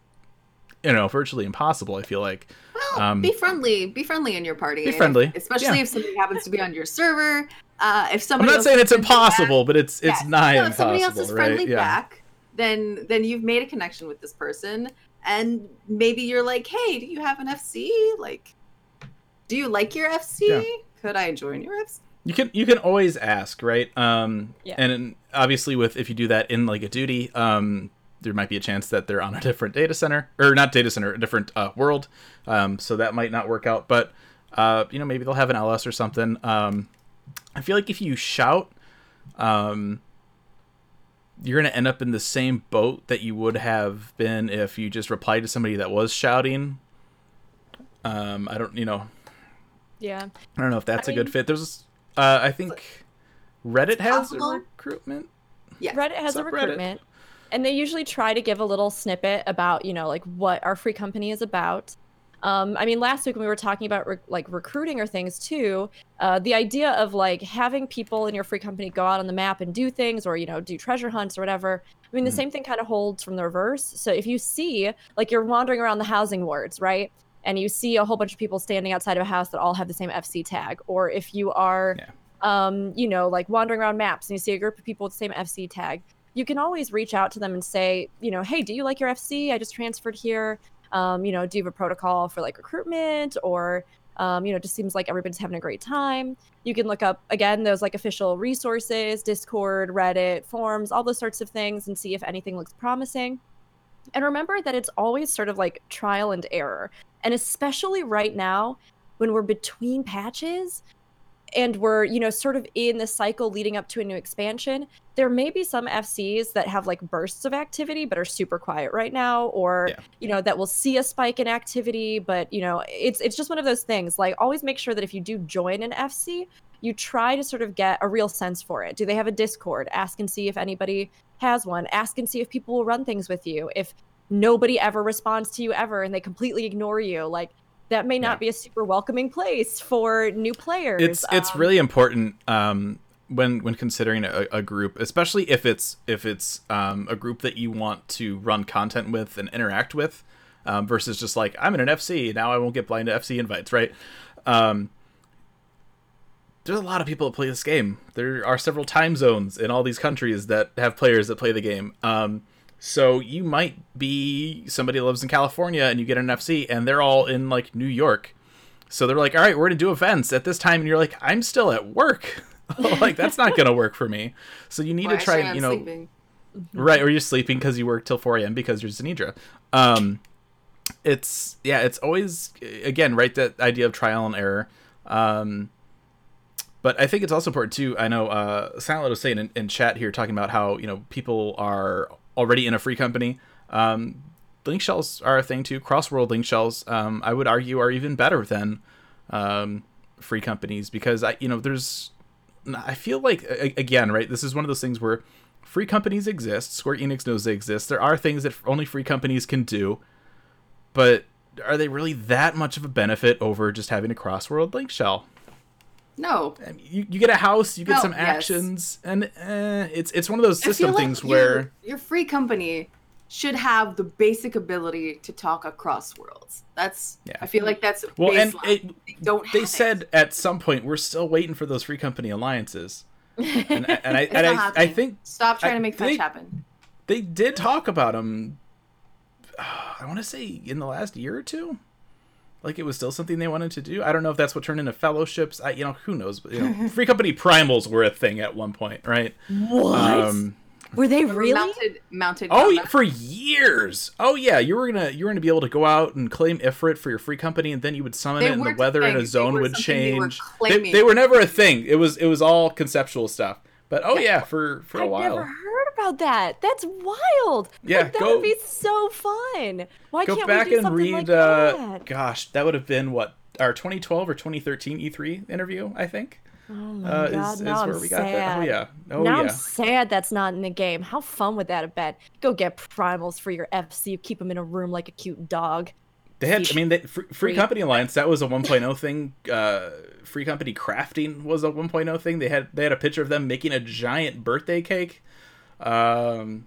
you know, virtually impossible, I feel like. Well, Um, be friendly. Be friendly in your party. be friendly, if- especially yeah. if somebody happens to be on your server. Uh, if I'm somebody not else saying it's impossible, back- but it's it's nigh no, if impossible, somebody else is right? friendly yeah. back, then then you've made a connection with this person, and maybe you're like, hey, do you have an FC? Like, do you like your FC? Yeah. Could I join your FC? You can you can always ask, right? Um, Yeah. and then obviously with if you do that in like a duty, um, there might be a chance that they're on a different data center or not data center, a different uh, world. Um, so that might not work out, but uh, you know maybe they'll have an LS or something. Um, I feel like if you shout, um, you're gonna end up in the same boat that you would have been if you just replied to somebody that was shouting. Um, I don't, you know, yeah. I don't know if that's I a good mean- fit. There's, uh, I think Reddit has a recruitment. Yeah. Reddit has a Subreddit. recruitment, and they usually try to give a little snippet about you know like what our free company is about. Um, I mean, last week when we were talking about re- like recruiting or things too, uh, the idea of like having people in your free company go out on the map and do things, or you know, do treasure hunts or whatever. I mean, the Mhm. same thing kind of holds from the reverse. So if you see like you're wandering around the housing wards, right? And you see a whole bunch of people standing outside of a house that all have the same FC tag, or if you are Yeah. um, you know, like wandering around maps and you see a group of people with the same FC tag, you can always reach out to them and say, you know, hey, do you like your FC? I just transferred here. Um, you know, do you have a protocol for like recruitment or Um, you know, just seems like everybody's having a great time. You can look up again those like official resources, Discord, Reddit, forums, all those sorts of things, and see if anything looks promising. And remember that it's always sort of like trial and error. And especially right now, when we're between patches and we're, you know, sort of in the cycle leading up to a new expansion, there may be some FCs that have like bursts of activity but are super quiet right now, or Yeah. you know, that will see a spike in activity, but you know, it's it's just one of those things. Like always make sure that if you do join an FC, you try to sort of get a real sense for it. Do they have a Discord? Ask and see if anybody has one. Ask and see if people will run things with you. If nobody ever responds to you ever and they completely ignore you, like that may not Yeah. be a super welcoming place for new players. it's it's Um, really important um, when when considering a, a group, especially if it's if it's um, a group that you want to run content with and interact with, um, versus just like I'm in an FC now I won't get blind to FC invites, right? Um, there's a lot of people that play this game. There are several time zones in all these countries that have players that play the game. Um, so you might be somebody lives in California and you get an FC and they're all in like New York. So they're like, all right, we're gonna do events at this time, and you're like, I'm still at work. like that's not gonna work for me. So you need Well, to try, actually, you know, sleeping. right? Or you're sleeping because you work till 4 a.m. because you're Zenidra. Um, it's yeah, it's always again right that idea of trial and error. Um, but I think it's also important too. I know uh, Silent was saying in, in chat here talking about how you know people are already in a free company. Um, link shells are a thing too. Cross world link shells, um, I would argue, are even better than um, free companies because I you know there's I feel like again right. This is one of those things where free companies exist. Square Enix knows they exist. There are things that only free companies can do, but are they really that much of a benefit over just having a cross world link shell? No, I mean, you, you get a house, you get No, some yes. actions, and eh, it's it's one of those system like things your- where your free company should have the basic ability to talk across worlds. That's Yeah. I feel like that's well, and it, they don't. they have it. said at some point we're still waiting for those free company alliances, and, and I and I, I think stop trying I to make fetch happen. they did talk about them. I want to say in the last year or two, like it was still something they wanted to do. I don't know if that's what turned into fellowships. I, you know, who knows? But, you know, free company primals were a thing at one point, right? what? Um, Were they really? mounted mounted. oh, combat? yeah, for years. Oh yeah, you were gonna you were gonna be able to go out and claim Ifrit for your free company, and then you would summon They it, and the weren't weather in thing. a They zone were would something they were change. They, they were never a thing. It was it was all conceptual stuff. But oh yeah, for for a I've while. I've never heard about that. That's wild. Yeah, Like, that go- would be so fun. Why go can't back we do and something read like uh that? gosh that would have been what our 2012 or 2013 e3 interview i think Oh my uh, god, is, now is I'm where we got sad. that oh yeah oh now yeah I'm sad that's not in the game. How fun would that have been? Go get primals for your FC. Keep them in a room like a cute dog. They had i mean they, free, free Free. company alliance that was a 1.0 thing. Uh free company crafting was a 1.0 thing. They had they had a picture of them making a giant birthday cake. Um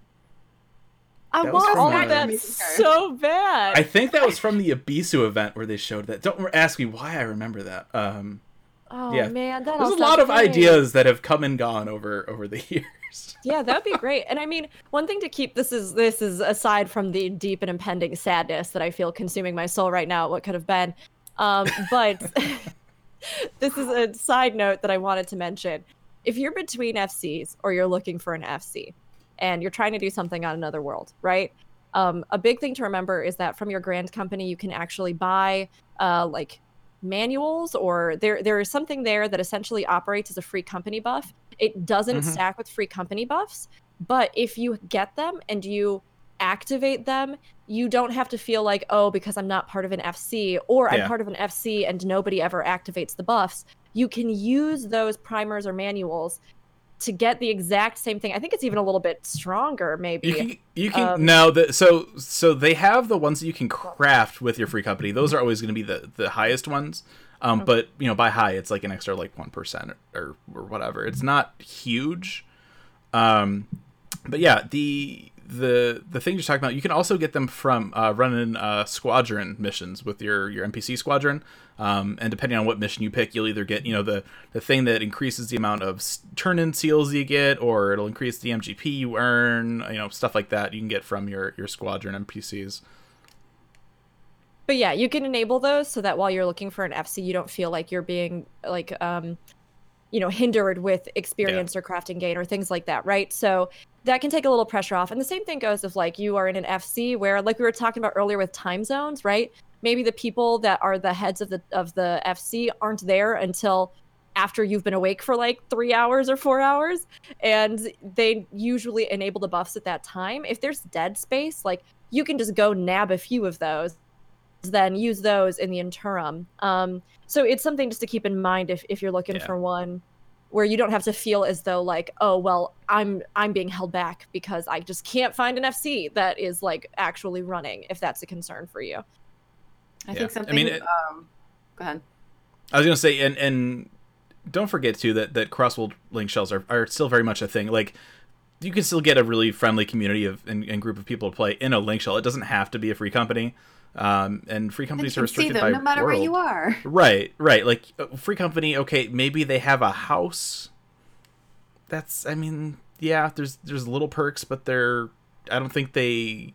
I That want from, all uh, that so bad. i think that was from the abisu event where they showed that. Don't ask me why i remember that. Um oh yeah. man, that there's a lot of great. ideas that have come and gone over over the years Yeah, that would be great. And I mean, one thing to keep this is this is aside from the deep and impending sadness that I feel consuming my soul right now. What could have been, um, but this is a side note that I wanted to mention. If you're between FCs or you're looking for an FC, and you're trying to do something on another world, right? Um, a big thing to remember is that from your grand company, you can actually buy uh, like manuals or there there is something there that essentially operates as a free company buff. It doesn't Mhm. stack with free company buffs, but if you get them and you activate them, you don't have to feel like, oh, because I'm not part of an FC or I'm part of an FC and nobody ever activates the buffs. You can use those primers or manuals to get the exact same thing. I think it's even a little bit stronger, maybe. You can you can Um, no the so so they have the ones that you can craft with your free company. Those are always going to be the the highest ones. Um, but you know by high it's like an extra like one percent or or whatever. It's not huge. Um, but yeah the the the thing you're talking about you can also get them from uh, running uh, squadron missions with your your NPC squadron. Um, and depending on what mission you pick, you'll either get you know the the thing that increases the amount of turn-in seals you get, or it'll increase the MGP you earn. You know stuff like that you can get from your your squadron NPCs. but yeah, you can enable those so that while you're looking for an FC, you don't feel like you're being like um you know hindered with experience or crafting gain or things like that, right? So that can take a little pressure off. And the same thing goes if like you are in an FC where like we were talking about earlier with time zones, right? Maybe the people that are the heads of the of the FC aren't there until after you've been awake for like three hours or four hours and they usually enable the buffs at that time if there's dead space like you can just go nab a few of those then use those in the interim um, so it's something just to keep in mind if, if you're looking Yeah. for one where you don't have to feel as though like oh well i'm i'm being held back because i just can't find an fc that is like actually running if that's a concern for you I Yeah. think I something. mean, it- um, go ahead. I was gonna say, and and don't forget too that that cross-world link shells are, are still very much a thing. Like you can still get a really friendly community of and, and group of people to play in a link shell. It doesn't have to be a free company. Um, and free companies are can see restricted them by no matter world. where you are. Right, right. Like uh, free company, okay, maybe they have a house. That's I mean, yeah, there's there's little perks, but they're I don't think they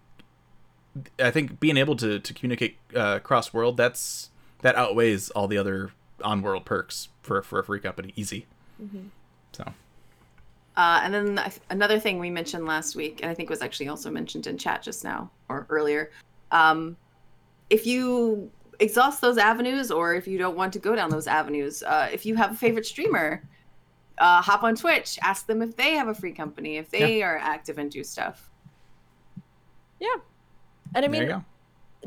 I think being able to to communicate uh, cross world that's that outweighs all the other on world perks for for a free company easy. So, Uh, and then another thing we mentioned last week, and I think was actually also mentioned in chat just now or earlier, um, if you exhaust those avenues or if you don't want to go down those avenues, uh, if you have a favorite streamer, uh, hop on Twitch, ask them if they have a free company, if they are active and do stuff. yeah. And i mean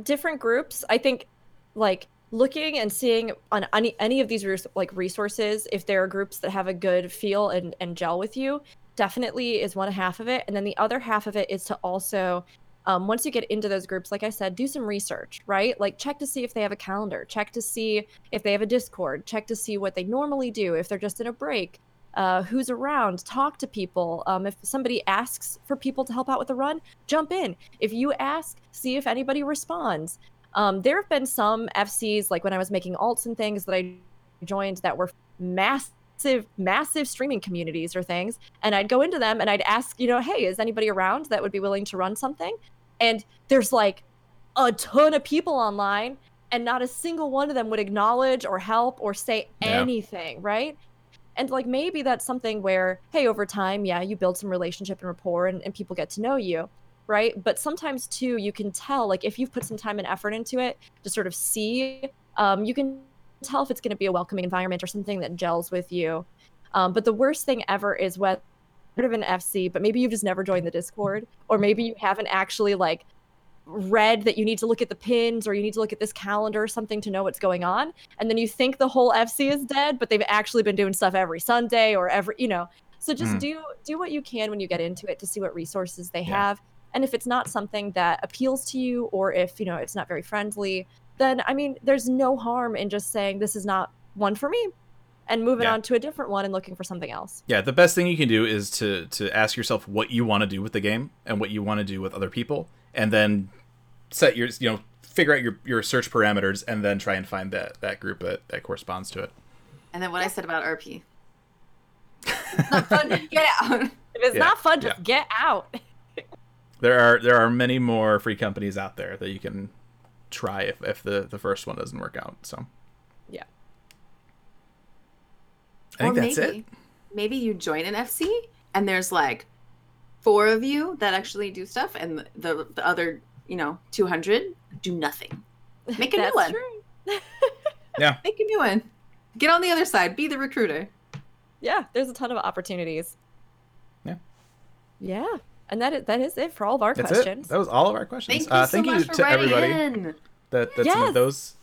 different groups i think like looking and seeing on any, any of these res- like resources if there are groups that have a good feel and, and gel with you definitely is one half of it. And then the other half of it is to also um, once you get into those groups like i said do some research right? Like check to see if they have a calendar. Check to see if they have a discord. Check to see what they normally do if they're just in a break uh, who's around. Talk to people. Um, if somebody asks for people to help out with the run jump in. If you ask see if anybody responds. Um, there have been some FCs, like when I was making alts and things that I joined that were massive, massive streaming communities or things. And I'd go into them and I'd ask, you know, hey, is anybody around that would be willing to run something? And there's like a ton of people online, and not a single one of them would acknowledge or help or say Yeah. anything, right? And like maybe that's something where, hey, over time, yeah, you build some relationship and rapport and, and people get to know you right? But sometimes too, you can tell, like if you've put some time and effort into it to sort of see, um, you can tell if it's going to be a welcoming environment or something that gels with you. Um, but the worst thing ever is when of an FC, but maybe you've just never joined the Discord, or maybe you haven't actually like read that you need to look at the pins or you need to look at this calendar or something to know what's going on and then you think the whole fc is dead but they've actually been doing stuff every sunday or every you know so just Hmm. do do what you can when you get into it to see what resources they Yeah. have and if it's not something that appeals to you or if you know it's not very friendly then i mean there's no harm in just saying this is not one for me and moving Yeah. on to a different one and looking for something else Yeah, the best thing you can do is to to ask yourself what you want to do with the game and what you want to do with other people, and then set your you know figure out your, your search parameters and then try and find that that group that, that corresponds to it. And then what I said about RP. It's not fun. Get out. if it's Yeah, not fun just yeah. get out There are there are many more free companies out there that you can try if, if the, the first one doesn't work out. So yeah I think or that's maybe, it. Maybe you join an FC and there's like four of you that actually do stuff, and the the other, you know, two hundred do nothing. Make a new one. Yeah. Make a new one. Get on the other side. Be the recruiter. yeah there's a ton of opportunities Yeah. yeah and that is, that is it for all of our That's questions it. That was all of our questions. Thank you uh, so thank much you for to writing everybody. in. that that Yes. those.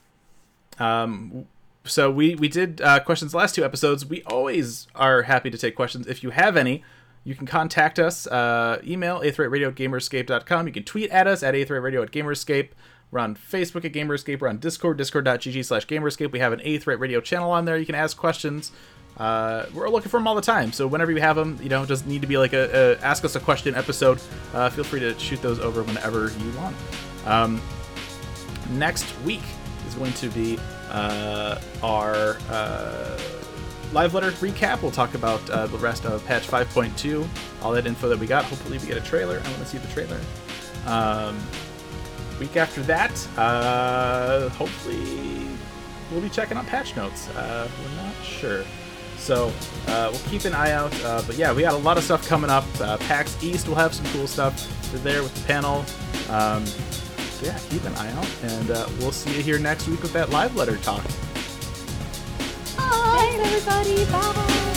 Um, so we we did uh, questions last two episodes. We always are happy to take questions. If you have any, you can contact us. Uh, email aetheryteradio at gamerescape.com. You can tweet at us at aetheryteradio at gamerescape. We're on Facebook at Gamer Escape. We're on Discord, discord.gg slash GamerEscape. We have an Aetheryte Radio channel on there. You can ask questions. Uh, we're looking for them all the time. So whenever you have them, you know, just need to be like a, a ask us a question episode. Uh, feel free to shoot those over whenever you want. Um, next week is going to be uh, our uh, live letter recap. We'll talk about uh, the rest of patch 5.2, all that info that we got. Hopefully, we get a trailer. I want to see the trailer. Um, week after that, uh, hopefully, we'll be checking out patch notes. Uh, we're not sure. So uh, we'll keep an eye out. Uh, but yeah, we got a lot of stuff coming up. Uh, PAX East will have some cool stuff there with the panel. Um, so yeah, keep an eye out, and uh, we'll see you here next week with that live letter talk. Thanks, everybody. Bye.